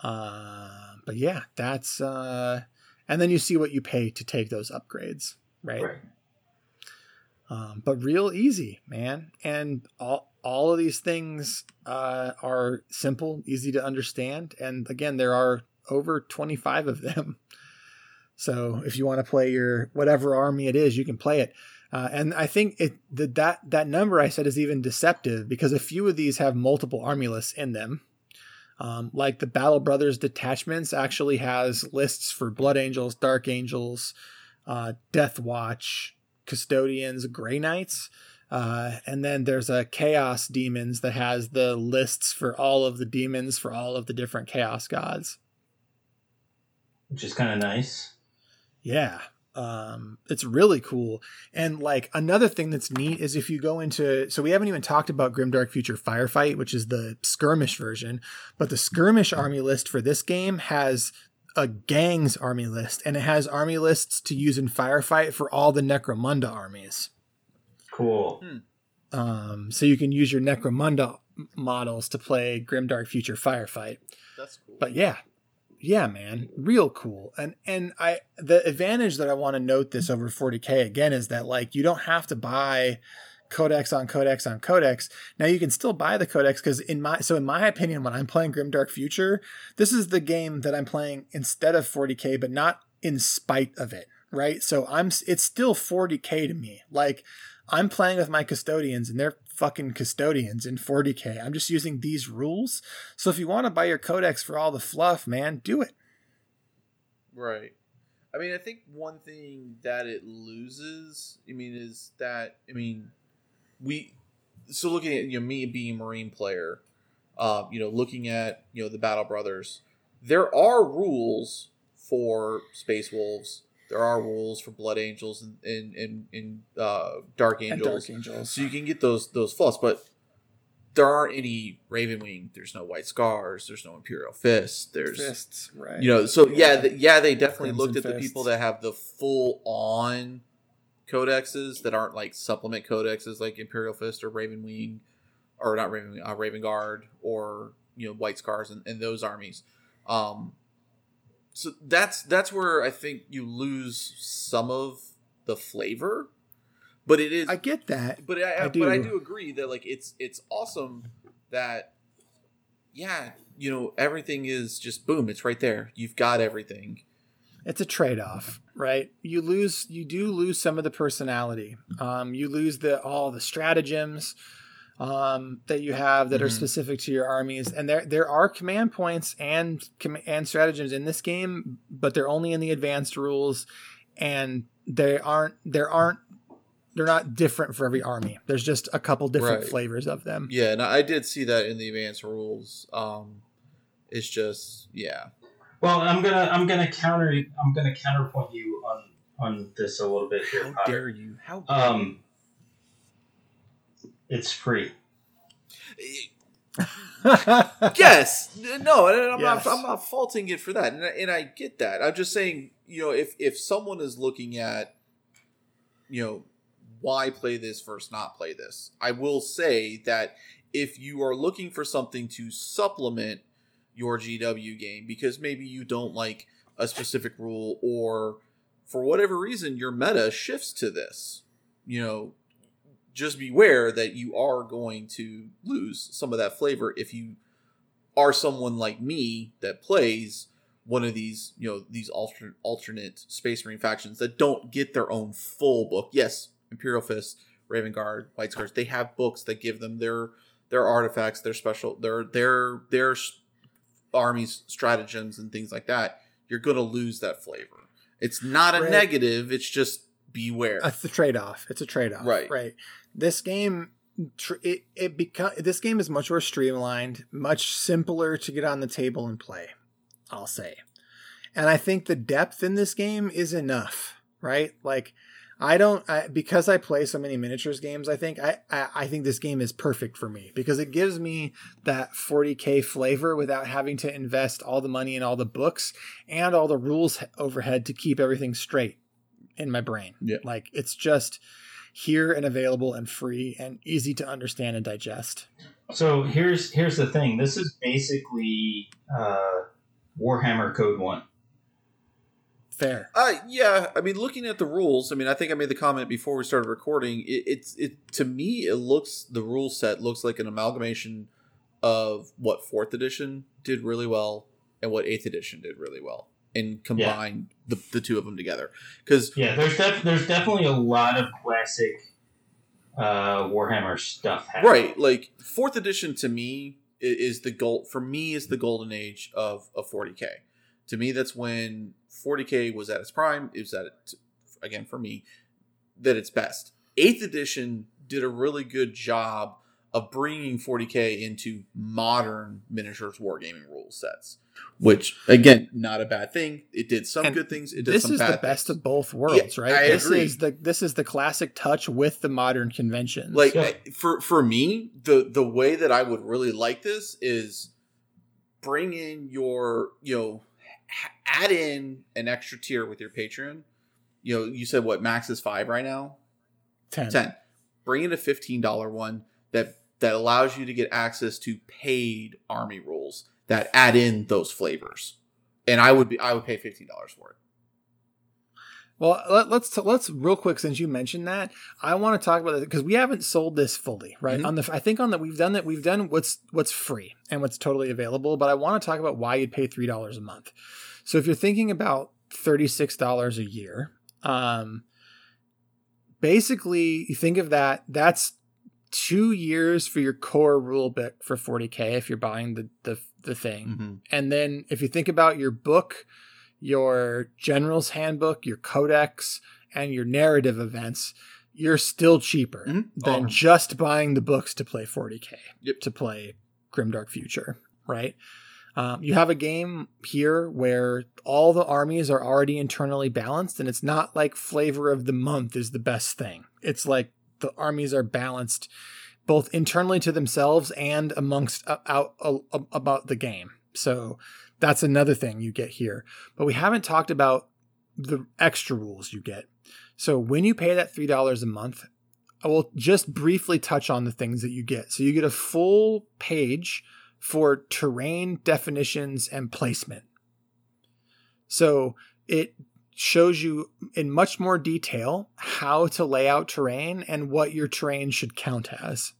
Uh, but yeah, that's uh, and then you see what you pay to take those upgrades, right? Right. Um, but real easy, man. And all all of these things uh, are simple, easy to understand, and again, there are over twenty five of them. So if you want to play your whatever army it is, you can play it. Uh, and I think it the, that that number I said is even deceptive because a few of these have multiple army lists in them. Um, like the Battle Brothers detachments actually has lists for Blood Angels, Dark Angels, uh, Death Watch, Custodians, Grey Knights. Uh, and then there's a Chaos Demons that has the lists for all of the demons for all of the different Chaos gods. Which is kind of nice. Yeah. Um, it's really cool. And like another thing that's neat is if you go into so we haven't even talked about Grimdark Future Firefight, which is the skirmish version, but the skirmish army list for this game has a gangs army list, and it has army lists to use in firefight for all the Necromunda armies. Cool. Um, so you can use your Necromunda models to play Grimdark Future Firefight. That's cool. But yeah, yeah, man, real cool. And and I the advantage that I want to note this over 40k again is that like you don't have to buy codex on codex on codex. Now you can still buy the codex because in my so in my opinion, when I'm playing Grimdark Future, this is the game that I'm playing instead of 40k, but not in spite of it, right? So I'm it's still 40k to me. Like I'm playing with my custodians and they're fucking custodians in 40k. I'm just using these rules. So if you want to buy your codex for all the fluff, man, do it. Right. I mean, I think one thing that it loses, I mean, is that I mean, we so looking at you know me being a marine player, uh, you know, looking at you know the Battle Brothers, there are rules for Space Wolves. There are rules for Blood Angels and and and, and uh, Dark And Angels. Dark Angels. So you can get those those flaws, but there aren't any Ravenwing. There's no White Scars. There's no Imperial Fist. There's Fists, right? you know so yeah Yeah. th- yeah they definitely Crimson looked at the people that have the full on codexes that aren't like supplement codexes like imperial fist or raven wing or not raven uh, raven guard or you know white scars and, and those armies um so that's that's where i think you lose some of the flavor but it is I get that. but I, I but I do. do agree that like it's it's awesome that yeah you know everything is just boom it's right there you've got everything It's a trade-off, right? You lose you do lose some of the personality. Um, you lose the all the stratagems um, that you have that are Mhm. specific to your armies, and there there are command points and com- and stratagems in this game, but they're only in the advanced rules, and they aren't there aren't they're not different for every army. There's just a couple different Right. flavors of them. yeah and i did see that in the advanced rules um it's just yeah Well, I'm gonna I'm gonna counter I'm gonna counterpoint you on on this a little bit here. how Potter. dare you how dare Um, it's free. yes no and i'm Yes. not i'm not faulting it for that and I, and I get that i'm just saying you know if if someone is looking at you know why play this versus not play this i will say that if you are looking for something to supplement your gw game because maybe you don't like a specific rule or for whatever reason your meta shifts to this you know just beware that you are going to lose some of that flavor if you are someone like me that plays one of these, you know, these alternate alternate Space Marine factions that don't get their own full book. Yes, Imperial Fist, Raven Guard, White Scars, they have books that give them their their artifacts, their special, their their their armies, stratagems, and things like that. You're gonna lose that flavor. It's not a Right. negative. It's just beware. It's a trade off. It's a trade off. Right. Right. This game, it it become this game is much more streamlined, much simpler to get on the table and play. I'll say, and I think the depth in this game is enough. Right. Like. I don't I, because I play so many miniatures games. I think I, I I think this game is perfect for me because it gives me that 40k flavor without having to invest all the money in all the books and all the rules overhead to keep everything straight in my brain. Yeah. Like it's just here and available and free and easy to understand and digest. So here's here's the thing. This is basically uh, Warhammer Code One. Fair. Uh, yeah. I mean, looking at the rules, I mean, I think I made the comment before we started recording. It, it's it to me, it looks the rule set looks like an amalgamation of what fourth edition did really well and what eighth edition did really well, and combine the, the two of them together. Because Yeah, there's def- there's definitely a lot of classic uh, Warhammer stuff. Happening. right, like fourth edition to me is the gold for me is the golden age of of 40k. To me, that's when 40k was at its prime. It was at it again for me that it's best. Eighth edition did a really good job of bringing 40k into modern miniatures wargaming rule sets, which again, not a bad thing. It did some And good things. It did This some is bad the best of both worlds, right? I this agree. is the this is the classic touch with the modern conventions. like Yeah. I- for for me the the way that i would really like this is bring in your you know add in an extra tier with your patreon you know you said what max is five right now 10. 10 bring in a $15 one that that allows you to get access to paid army rules that add in those flavors and i would be i would pay $15 for it Well, let, let's let's real quick since you mentioned that, I want to talk about it because we haven't sold this fully, right? Mhm. On the I think on that we've done that we've done what's what's free and what's totally available, but I want to talk about why you'd pay three dollars a month. So if you're thinking about thirty six dollars a year, um, basically you think of that that's two years for your core rule book for 40k if you're buying the the, the thing Mm-hmm. and then if you think about your book, your general's handbook, your codex, and your narrative events, you're still cheaper Mhm. than Oh. just buying the books to play 40k, Yep. to play Grimdark Future, right? Um, you have a game here where all the armies are already internally balanced, and it's not like flavor of the month is the best thing. It's like the armies are balanced both internally to themselves and amongst uh, out uh, about the game. So that's another thing you get here. But we haven't talked about the extra rules you get. So when you pay that $3 a month, I will just briefly touch on the things that you get. So you get a full page for terrain definitions and placement. So it shows you in much more detail how to lay out terrain and what your terrain should count as.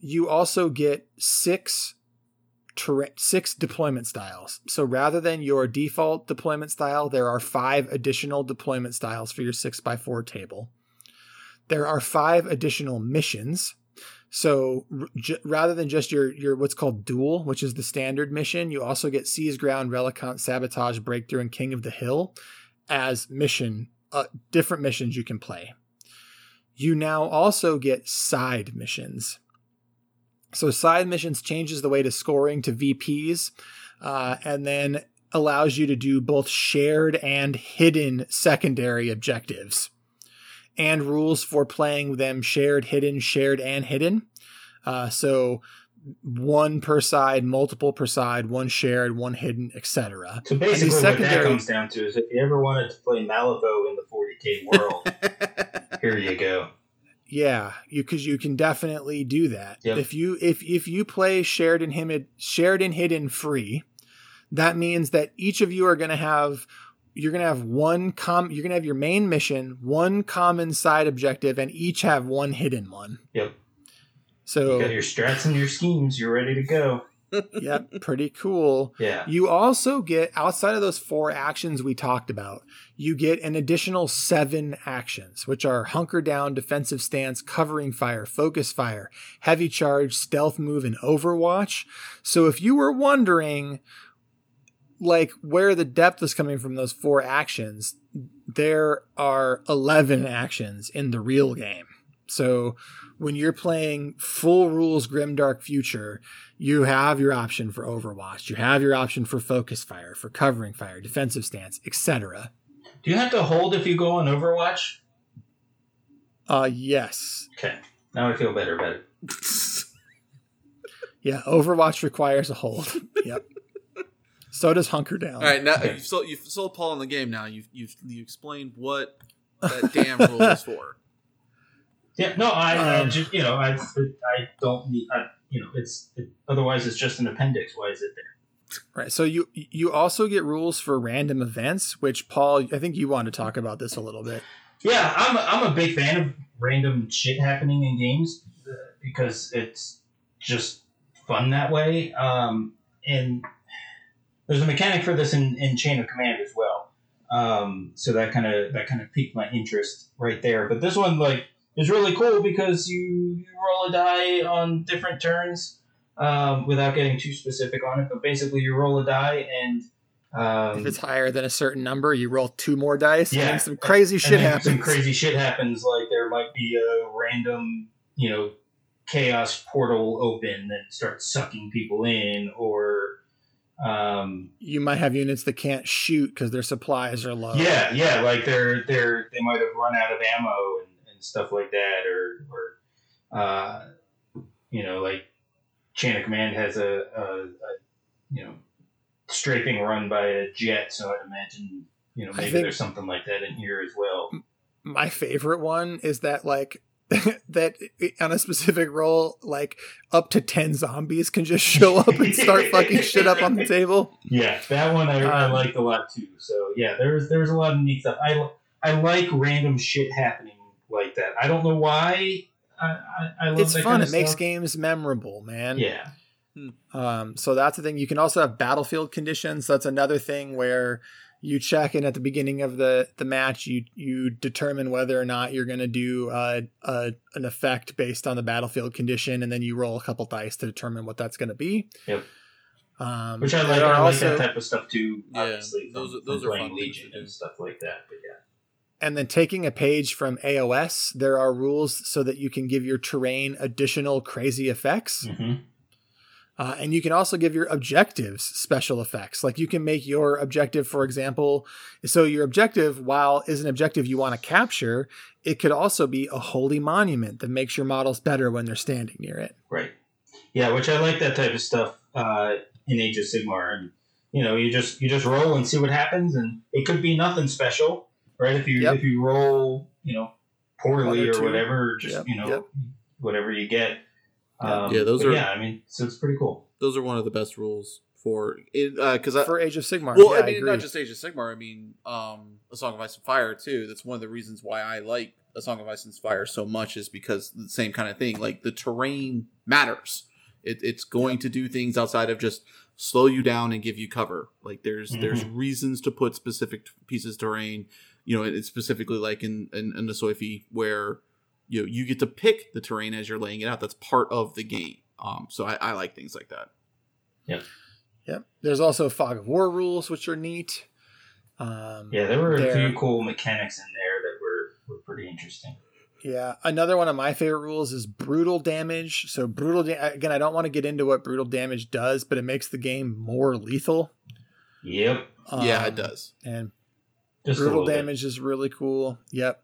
You also get six terra- six deployment styles. So rather than your default deployment style, there are five additional deployment styles for your 6x4 table. There are five additional missions. So j- rather than just your your what's called duel, which is the standard mission, you also get seize ground, relic hunt, sabotage, breakthrough, and king of the hill as mission uh, different missions you can play. You now also get side missions. So side missions changes the way to scoring to VPs, uh, and then allows you to do both shared and hidden secondary objectives, and rules for playing them shared, hidden, shared, and hidden. Uh, so one per side, multiple per side, one shared, one hidden, etc. So basically, what that comes down to is if you ever wanted to play Malifaux in the 40k world, here you go. Yeah, you because you can definitely do that. Yep. If you if if you play shared and hidden shared and hidden free, that means that each of you are going to have you're going to have one com you're going to have your main mission, one common side objective, and each have one hidden one. Yep. So You got your strats and your schemes. You're ready to go. yep, pretty cool. Yeah. You also get outside of those four actions we talked about, you get an additional seven actions, which are hunker down, defensive stance, covering fire, focus fire, heavy charge, stealth move, and overwatch. So if you were wondering like where the depth is coming from those four actions, there are 11 actions in the real game. So when you're playing full rules Grimdark Future, you have your option for Overwatch, you have your option for focus fire, for covering fire, defensive stance, etc. Do you have to hold if you go on Overwatch? Uh yes. Okay. Now I feel better about it. Yeah, Overwatch requires a hold. yep. So does hunker down. All right, now Okay. you've sold, you've sold Paul in the game. Now you've you've you explained what that damn rule is for. Yeah. No, I, I Um, just you know I I don't need I, you know it's it, otherwise it's just an appendix. Why is it there? Right. So you you also get rules for random events, which Paul, I think you want to talk about this a little bit. Yeah, I'm a, I'm a big fan of random shit happening in games uh, because it's just fun that way. Um, and there's a mechanic for this in, in Chain of Command as well. Um, so that kind of that kind of piqued my interest right there. But this one like is really cool because you, you roll a die on different turns. um, without getting too specific on it. But basically, you roll a die, and um, if it's higher than a certain number, you roll two more dice. Yeah. and some crazy and shit then happens. Some crazy shit happens. Like there might be a random, you know, chaos portal open that starts sucking people in, or um, you might have units that can't shoot because their supplies are low. yeah, yeah, like they're they're they might have run out of ammo and, and stuff like that, or or uh, you know, like Chain of Command has a, a, a you know strafing run by a jet, so I'd imagine you know maybe there's something like that in here as well. my favorite one is that like that on a specific roll, like up to ten zombies can just show up and start fucking shit up on the table. Yeah, that one I, I Um, liked a lot too. So yeah, there's there's a lot of neat stuff. I I like random shit happening like that. I don't know why. I I, I love It's that fun. kind It of makes stuff. games memorable, man. Yeah, Um, so that's the thing. You can also have battlefield conditions. That's another thing where you check in at the beginning of the the match. You you determine whether or not you're going to do uh, a an effect based on the battlefield condition, and then you roll a couple dice to determine what that's going to be. Yep. Um, which I like. are I like also- that type of stuff too. Yeah, those from, are- those from are playing fun Legion and stuff like that. But yeah. And then taking a page from AOS, there are rules so that you can give your terrain additional crazy effects. hmm Uh, and you can also give your objectives special effects. Like you can make your objective, for example, so your objective, while is an objective you want to capture, it could also be a holy monument that makes your models better when they're standing near it. Right. Yeah, which I like that type of stuff uh, in Age of Sigmar, and you know, you just you just roll and see what happens, and it could be nothing special, right? If you Yep. if you roll, you know, poorly or whatever, just Yep, you know, yep. whatever you get. Um, Yeah, those are- Yeah, I mean, so it's pretty cool. Those are one of the best rules for because I For Age of Sigmar. well, yeah, I mean, agree. not just Age of Sigmar. I mean, um, A Song of Ice and Fire too. That's one of the reasons why I like A Song of Ice and Fire so much is because the same kind of thing. Like the terrain matters. It, it's going to do things outside of just slow you down and give you cover. Like there's there's reasons to put specific pieces of terrain. You know, it's specifically like in in, in the Soifi where you know, you get to pick the terrain as you're laying it out. That's part of the game. Um, so I, I like things like that. Yeah. Yep. There's also Fog of War rules, which are neat. Um, Yeah, there were a few cool mechanics in there that were were pretty interesting. Yeah, another one of my favorite rules is brutal damage. So brutal da- again, I don't want to get into what brutal damage does, but it makes the game more lethal. Yep, yeah, it Um, does. And just brutal little bit. damage is really cool. Yep.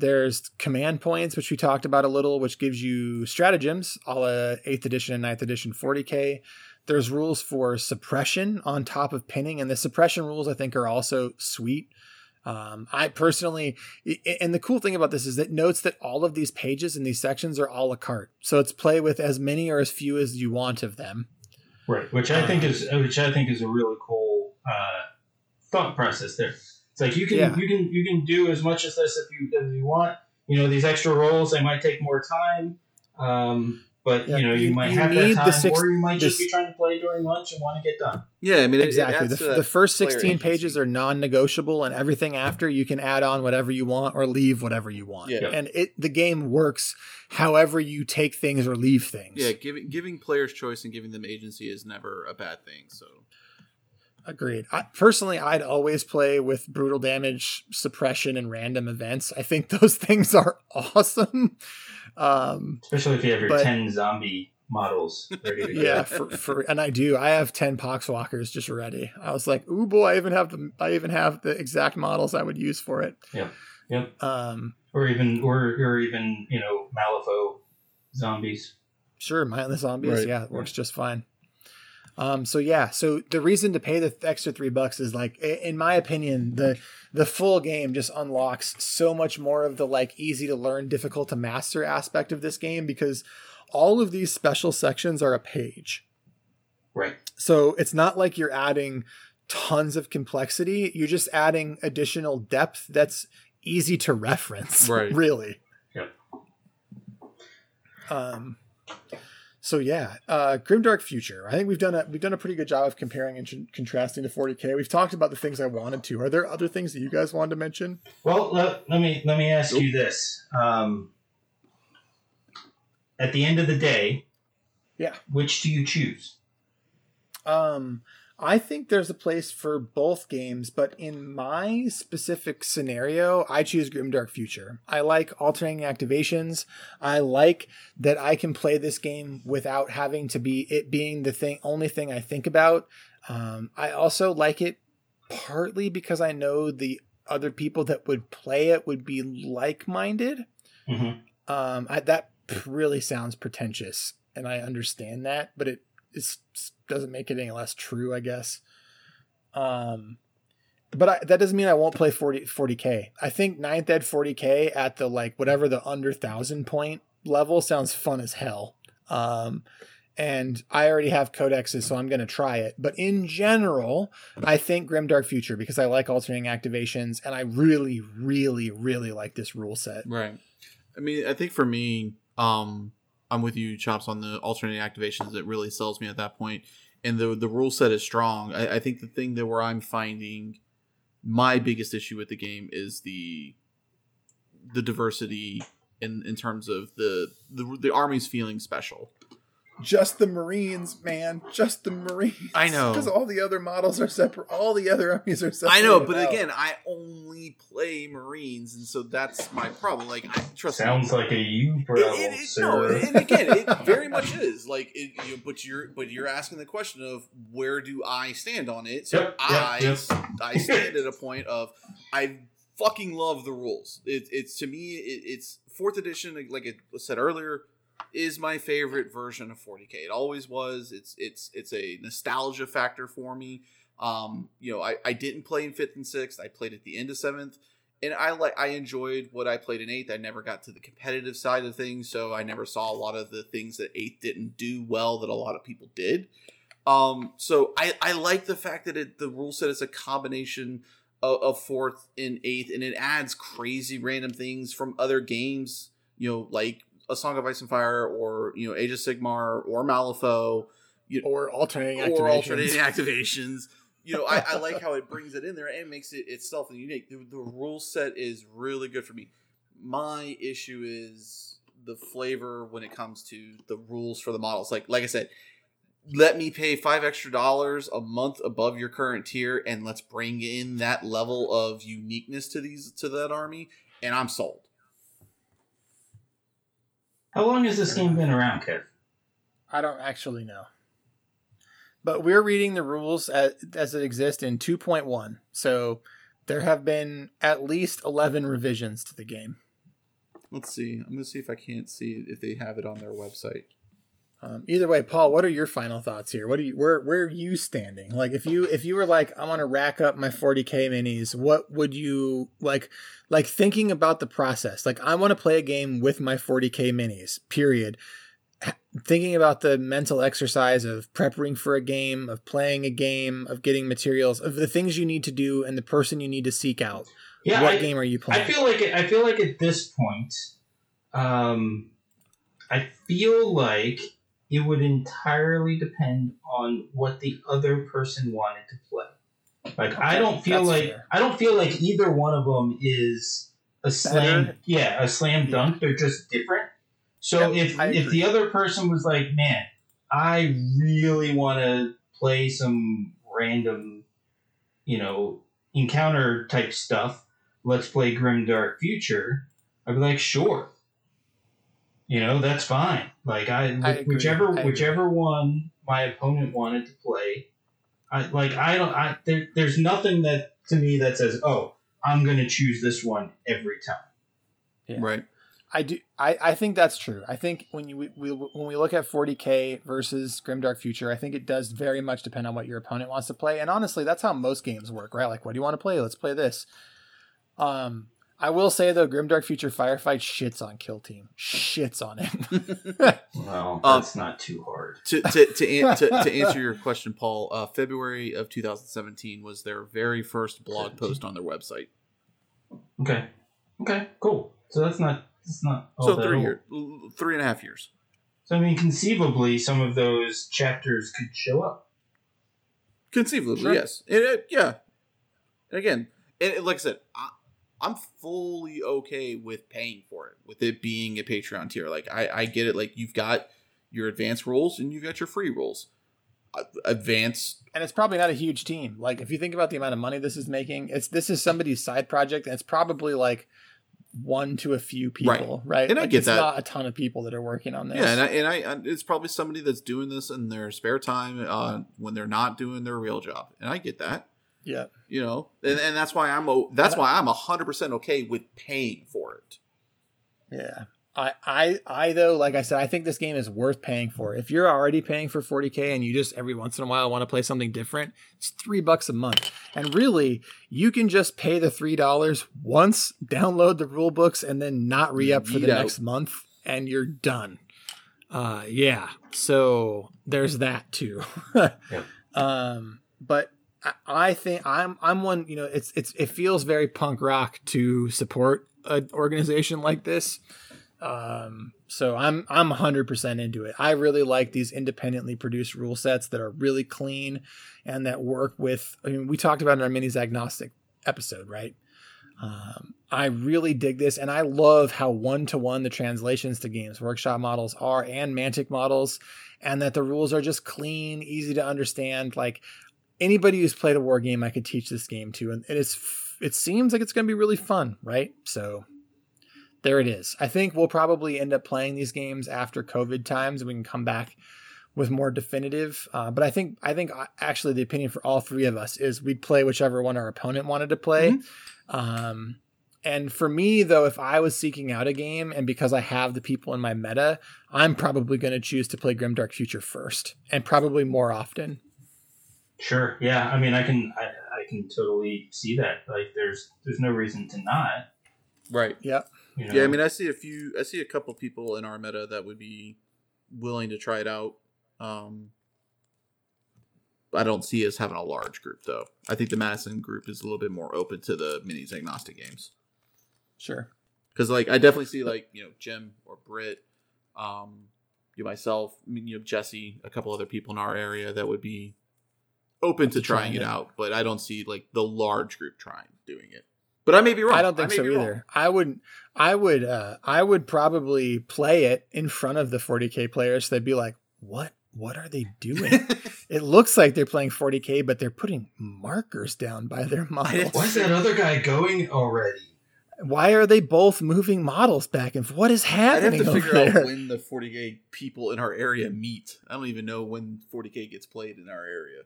There's command points, which we talked about a little, which gives you stratagems, a la 8th edition and 9th edition 40k. There's rules for suppression on top of pinning, and the suppression rules I think are also sweet. Um, I personally, and the cool thing about this is it notes that all of these pages and these sections are a la carte. So it's play with as many or as few as you want of them. Right, which I think Um, is which I think is a really cool uh, thought process there. It's like you can Yeah. you can you can do as much as this if you as you want. You know, these extra rolls they might take more time, um, but Yeah, you know you, you- might you have need that the time, six- or you might just this- be trying to play during lunch and want to get done. Yeah, I mean, it- it exactly. The, the first 16 pages are non-negotiable, and everything after you can add on whatever you want or leave whatever you want. Yeah. And it the game works however you take things or leave things. Yeah, giving giving players choice and giving them agency is never a bad thing. So Agreed. I, personally, I'd always play with brutal damage, suppression, and random events. I think those things are awesome. Um, Especially if you have your But- ten zombie models ready to go. yeah, for, for and I do. I have ten poxwalkers just ready. I was like, oh boy, I even have the I even have the exact models I would use for it. Yep. Yep. Um, or even or or even you know Malifaux zombies. Sure, mindless zombies. Right. Yeah, it works just fine. Um, so yeah, so the reason to pay the extra three bucks is like, in my opinion, the the full game just unlocks so much more of the like easy to learn, difficult to master aspect of this game because all of these special sections are a page. Right. So it's not like you're adding tons of complexity. You're just adding additional depth that's easy to reference. Right. Really. Yeah. Um. So yeah, uh, Grimdark Future. I think we've done a we've done a pretty good job of comparing and con- contrasting to 40k. We've talked about the things I wanted to. Are there other things that you guys wanted to mention? Well, let, let me let me ask you this: um, at the end of the day, Yeah. Which do you choose? Um, I think there's a place for both games, but in my specific scenario, I choose Grimdark Future. I like alternating activations. I like that I can play this game without having to be it being the thing only thing I think about. Um, I also like it partly because I know the other people that would play it would be like-minded. Mm-hmm. Um, I, that really sounds pretentious, and I understand that, but it is doesn't make it any less true, I guess. Um, but I, that doesn't mean I won't play 40 40k. I think ninth ed 40k at the like whatever the under thousand point level sounds fun as hell. Um, and I already have codexes, so I'm going to try it. But in general, I think Grim Dark Future because I like alternating activations, and I really, really, really like this rule set. Right. I mean, I think for me, um, I'm with you, Chops, on the alternating activations that really sells me at that point. And the the rule set is strong. I, I think the thing that where I'm finding my biggest issue with the game is the the diversity in in terms of the the, the army's feeling special just the Marines, man. Just the Marines. I know. Because all the other models are separate. All the other armies are separate. I know, but out. again, I only play Marines, and so that's my problem. Like, I trust. Sounds me. like a you problem, it, it, sir. No, and again, it very much is. Like, it, you know, but you're but you're asking the question of where do I stand on it? So yep, I yep, yep. I stand at a point of I fucking love the rules. It, it's to me, it's fourth edition. Like I said earlier is my favorite version of 40k. It always was. It's it's it's a nostalgia factor for me. Um, you know, I, I didn't play in fifth and sixth. I played at the end of seventh, and I like I enjoyed what I played in eighth. I never got to the competitive side of things, so I never saw a lot of the things that eighth didn't do well that a lot of people did. Um, so I I like the fact that it the rule set is a combination of, of fourth and eighth, and it adds crazy random things from other games. You know, like a Song of Ice and Fire or you know Age of Sigmar or Malifaux, you, or alternating activations. or alternating activations. You know, I, I, like how it brings it in there and makes it itself unique. The, the rule set is really good for me. My issue is the flavor when it comes to the rules for the models. Like like I said, let me pay five extra dollars a month above your current tier, and let's bring in that level of uniqueness to these to that army, and I'm sold. How long has this game been around, Kev? I don't actually know. But we're reading the rules as, as it exists in 2.1. So there have been at least 11 revisions to the game. Let's see. I'm going to see if I can't see if they have it on their website. Um, either way, Paul, what are your final thoughts here? What are you where where are you standing? Like if you if you were like I want to rack up my 40k minis, what would you like like thinking about the process? Like I want to play a game with my 40k minis. Period. Thinking about the mental exercise of preparing for a game, of playing a game, of getting materials, of the things you need to do and the person you need to seek out. Yeah, what I, game are you playing? I feel like I feel like at this point um I feel like it would entirely depend on what the other person wanted to play. Like okay, I don't feel like fair. I don't feel like either one of them is a slam. Better. Yeah, a slam dunk. They're just different. So yep, if if the other person was like, man, I really want to play some random, you know, encounter type stuff. Let's play Grim Dark Future. I'd be like, sure you know that's fine. Like I, I whichever I whichever one my opponent wanted to play, I like I don't I there, there's nothing that to me that says oh I'm gonna choose this one every time. Yeah. Right. I do. I, I think that's true. I think when you we, we, when we look at 40k versus Grimdark Future, I think it does very much depend on what your opponent wants to play. And honestly, that's how most games work, right? Like, what do you want to play? Let's play this. Um, I will say though, Grimdark Future Firefight shits on Kill Team. Shits on it. well, um, that's um, not too hard. To to to, an- to, to answer your question, Paul, uh, February of 2017 was their very first blog post on their website. Okay. Okay. Cool. So that's not that's not so three years, three and a half years. So I mean, conceivably, some of those chapters could show up. Conceivably, sure. yes. It, it, yeah. And again, it, like I said, I, I'm fully okay with paying for it, with it being a Patreon tier. Like I, I get it. Like you've got your advanced rules and you've got your free rules. Uh, Advanced, and it's probably not a huge team. Like if you think about the amount of money this is making, it's this is somebody's side project, and it's probably like one to a few people, right? And I get it's that. not a ton of people that are working on this. yeah, and I, and I and it's probably somebody that's doing this in their spare time uh, when they're not doing their real job, and I get that. Yeah. You know, and, and that's why I'm o- that's why I'm hundred percent okay with paying for it. Yeah. I, I, I though, like I said, I think this game is worth paying for. If you're already paying for 40k and you just every once in a while want to play something different, it's three bucks a month. And really, you can just pay the three dollars once, download the rule books, and then not re up for the Yeet out. next month, and you're done. Uh, yeah. So there's that too. Um, but I, think I'm I'm one. You know, it's it's it feels very punk rock to support an organization like this. Um, so I'm I'm 100% into it. I really like these independently produced rule sets that are really clean and that work with. I mean, we talked about in our minis agnostic episode, right? Um, I really dig this, and I love how one to one the translations to Games Workshop models are and Mantic models, and that the rules are just clean, easy to understand. Like anybody who's played a war game, I could teach this game to, and it is. It seems like it's going to be really fun, right? So there it is. I think we'll probably end up playing these games after COVID times, and we can come back with more definitive. Uh, but I think I think uh, actually the opinion for all three of us is we'd play whichever one our opponent wanted to play. Um, and for me though, if I was seeking out a game, and because I have the people in my meta, I'm probably going to choose to play Grimdark Future first, and probably more often. Sure. Yeah. I mean, I can I, I can totally see that. Like, there's there's no reason to not. Right. Yeah. You know? Yeah, I mean, I see a few. I see a couple people in our meta that would be willing to try it out. Um, I don't see us having a large group though. I think the Madison group is a little bit more open to the minis agnostic games Sure. because, like, I definitely see like you know Jim or Britt, um, you myself, I mean, you know Jesse, a couple other people in our area that would be open to trying it Trying it. out, but I don't see like the large group trying doing it. But I may be wrong. I don't think may so be wrong. either. I wouldn't. I would, uh, I would probably play it in front of the 40k players. They'd be like, "What? What are they doing? it looks like they're playing 40k, but they're putting markers down by their models. Why's that other guy going already? Why are they both moving models back and forth? What is I'd have happening to over figure there? out when the 40k people in our area meet. I don't even know when 40k gets played in our area.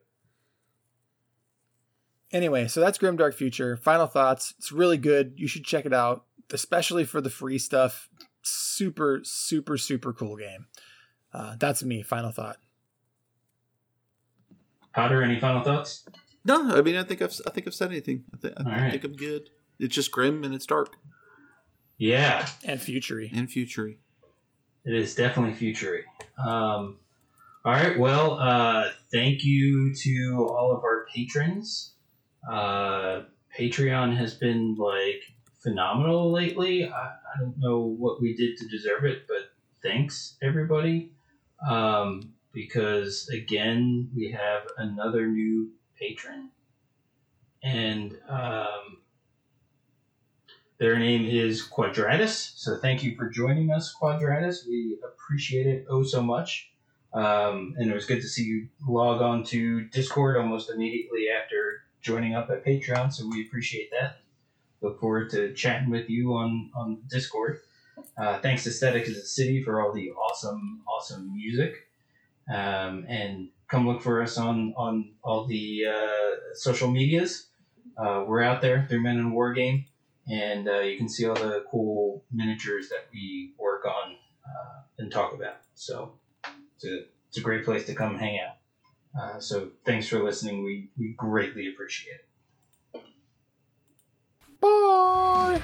Anyway, so that's Grimdark Future. Final thoughts. It's really good. You should check it out, especially for the free stuff. Super, super, super cool game. Uh, that's me. Final thought. Potter, any final thoughts? No, I mean I think I've I think I've said anything. I, th- I All right. think I'm good. It's just grim and it's dark Yeah, And Futury. and futury. it is definitely futury. Um, all right. Well, uh, thank you to all of our patrons. Uh, Patreon has been like phenomenal lately. I, I don't know what we did to deserve it, but thanks everybody. Um, because again, we have another new patron, and um, their name is Quadratus. So thank you for joining us, Quadratus. We appreciate it oh so much. Um, and it was good to see you log on to Discord almost immediately after joining up at Patreon. So we appreciate that. Look forward to chatting with you on, on Discord. Uh, thanks to Static as a City for all the awesome, awesome music. Um, and come look for us on, on all the uh, social medias. Uh, we're out there through Men in War Game and uh, you can see all the cool miniatures that we work on uh, and talk about. So it's a, it's a great place to come hang out. Uh, so thanks for listening. We, we greatly appreciate it. Bye.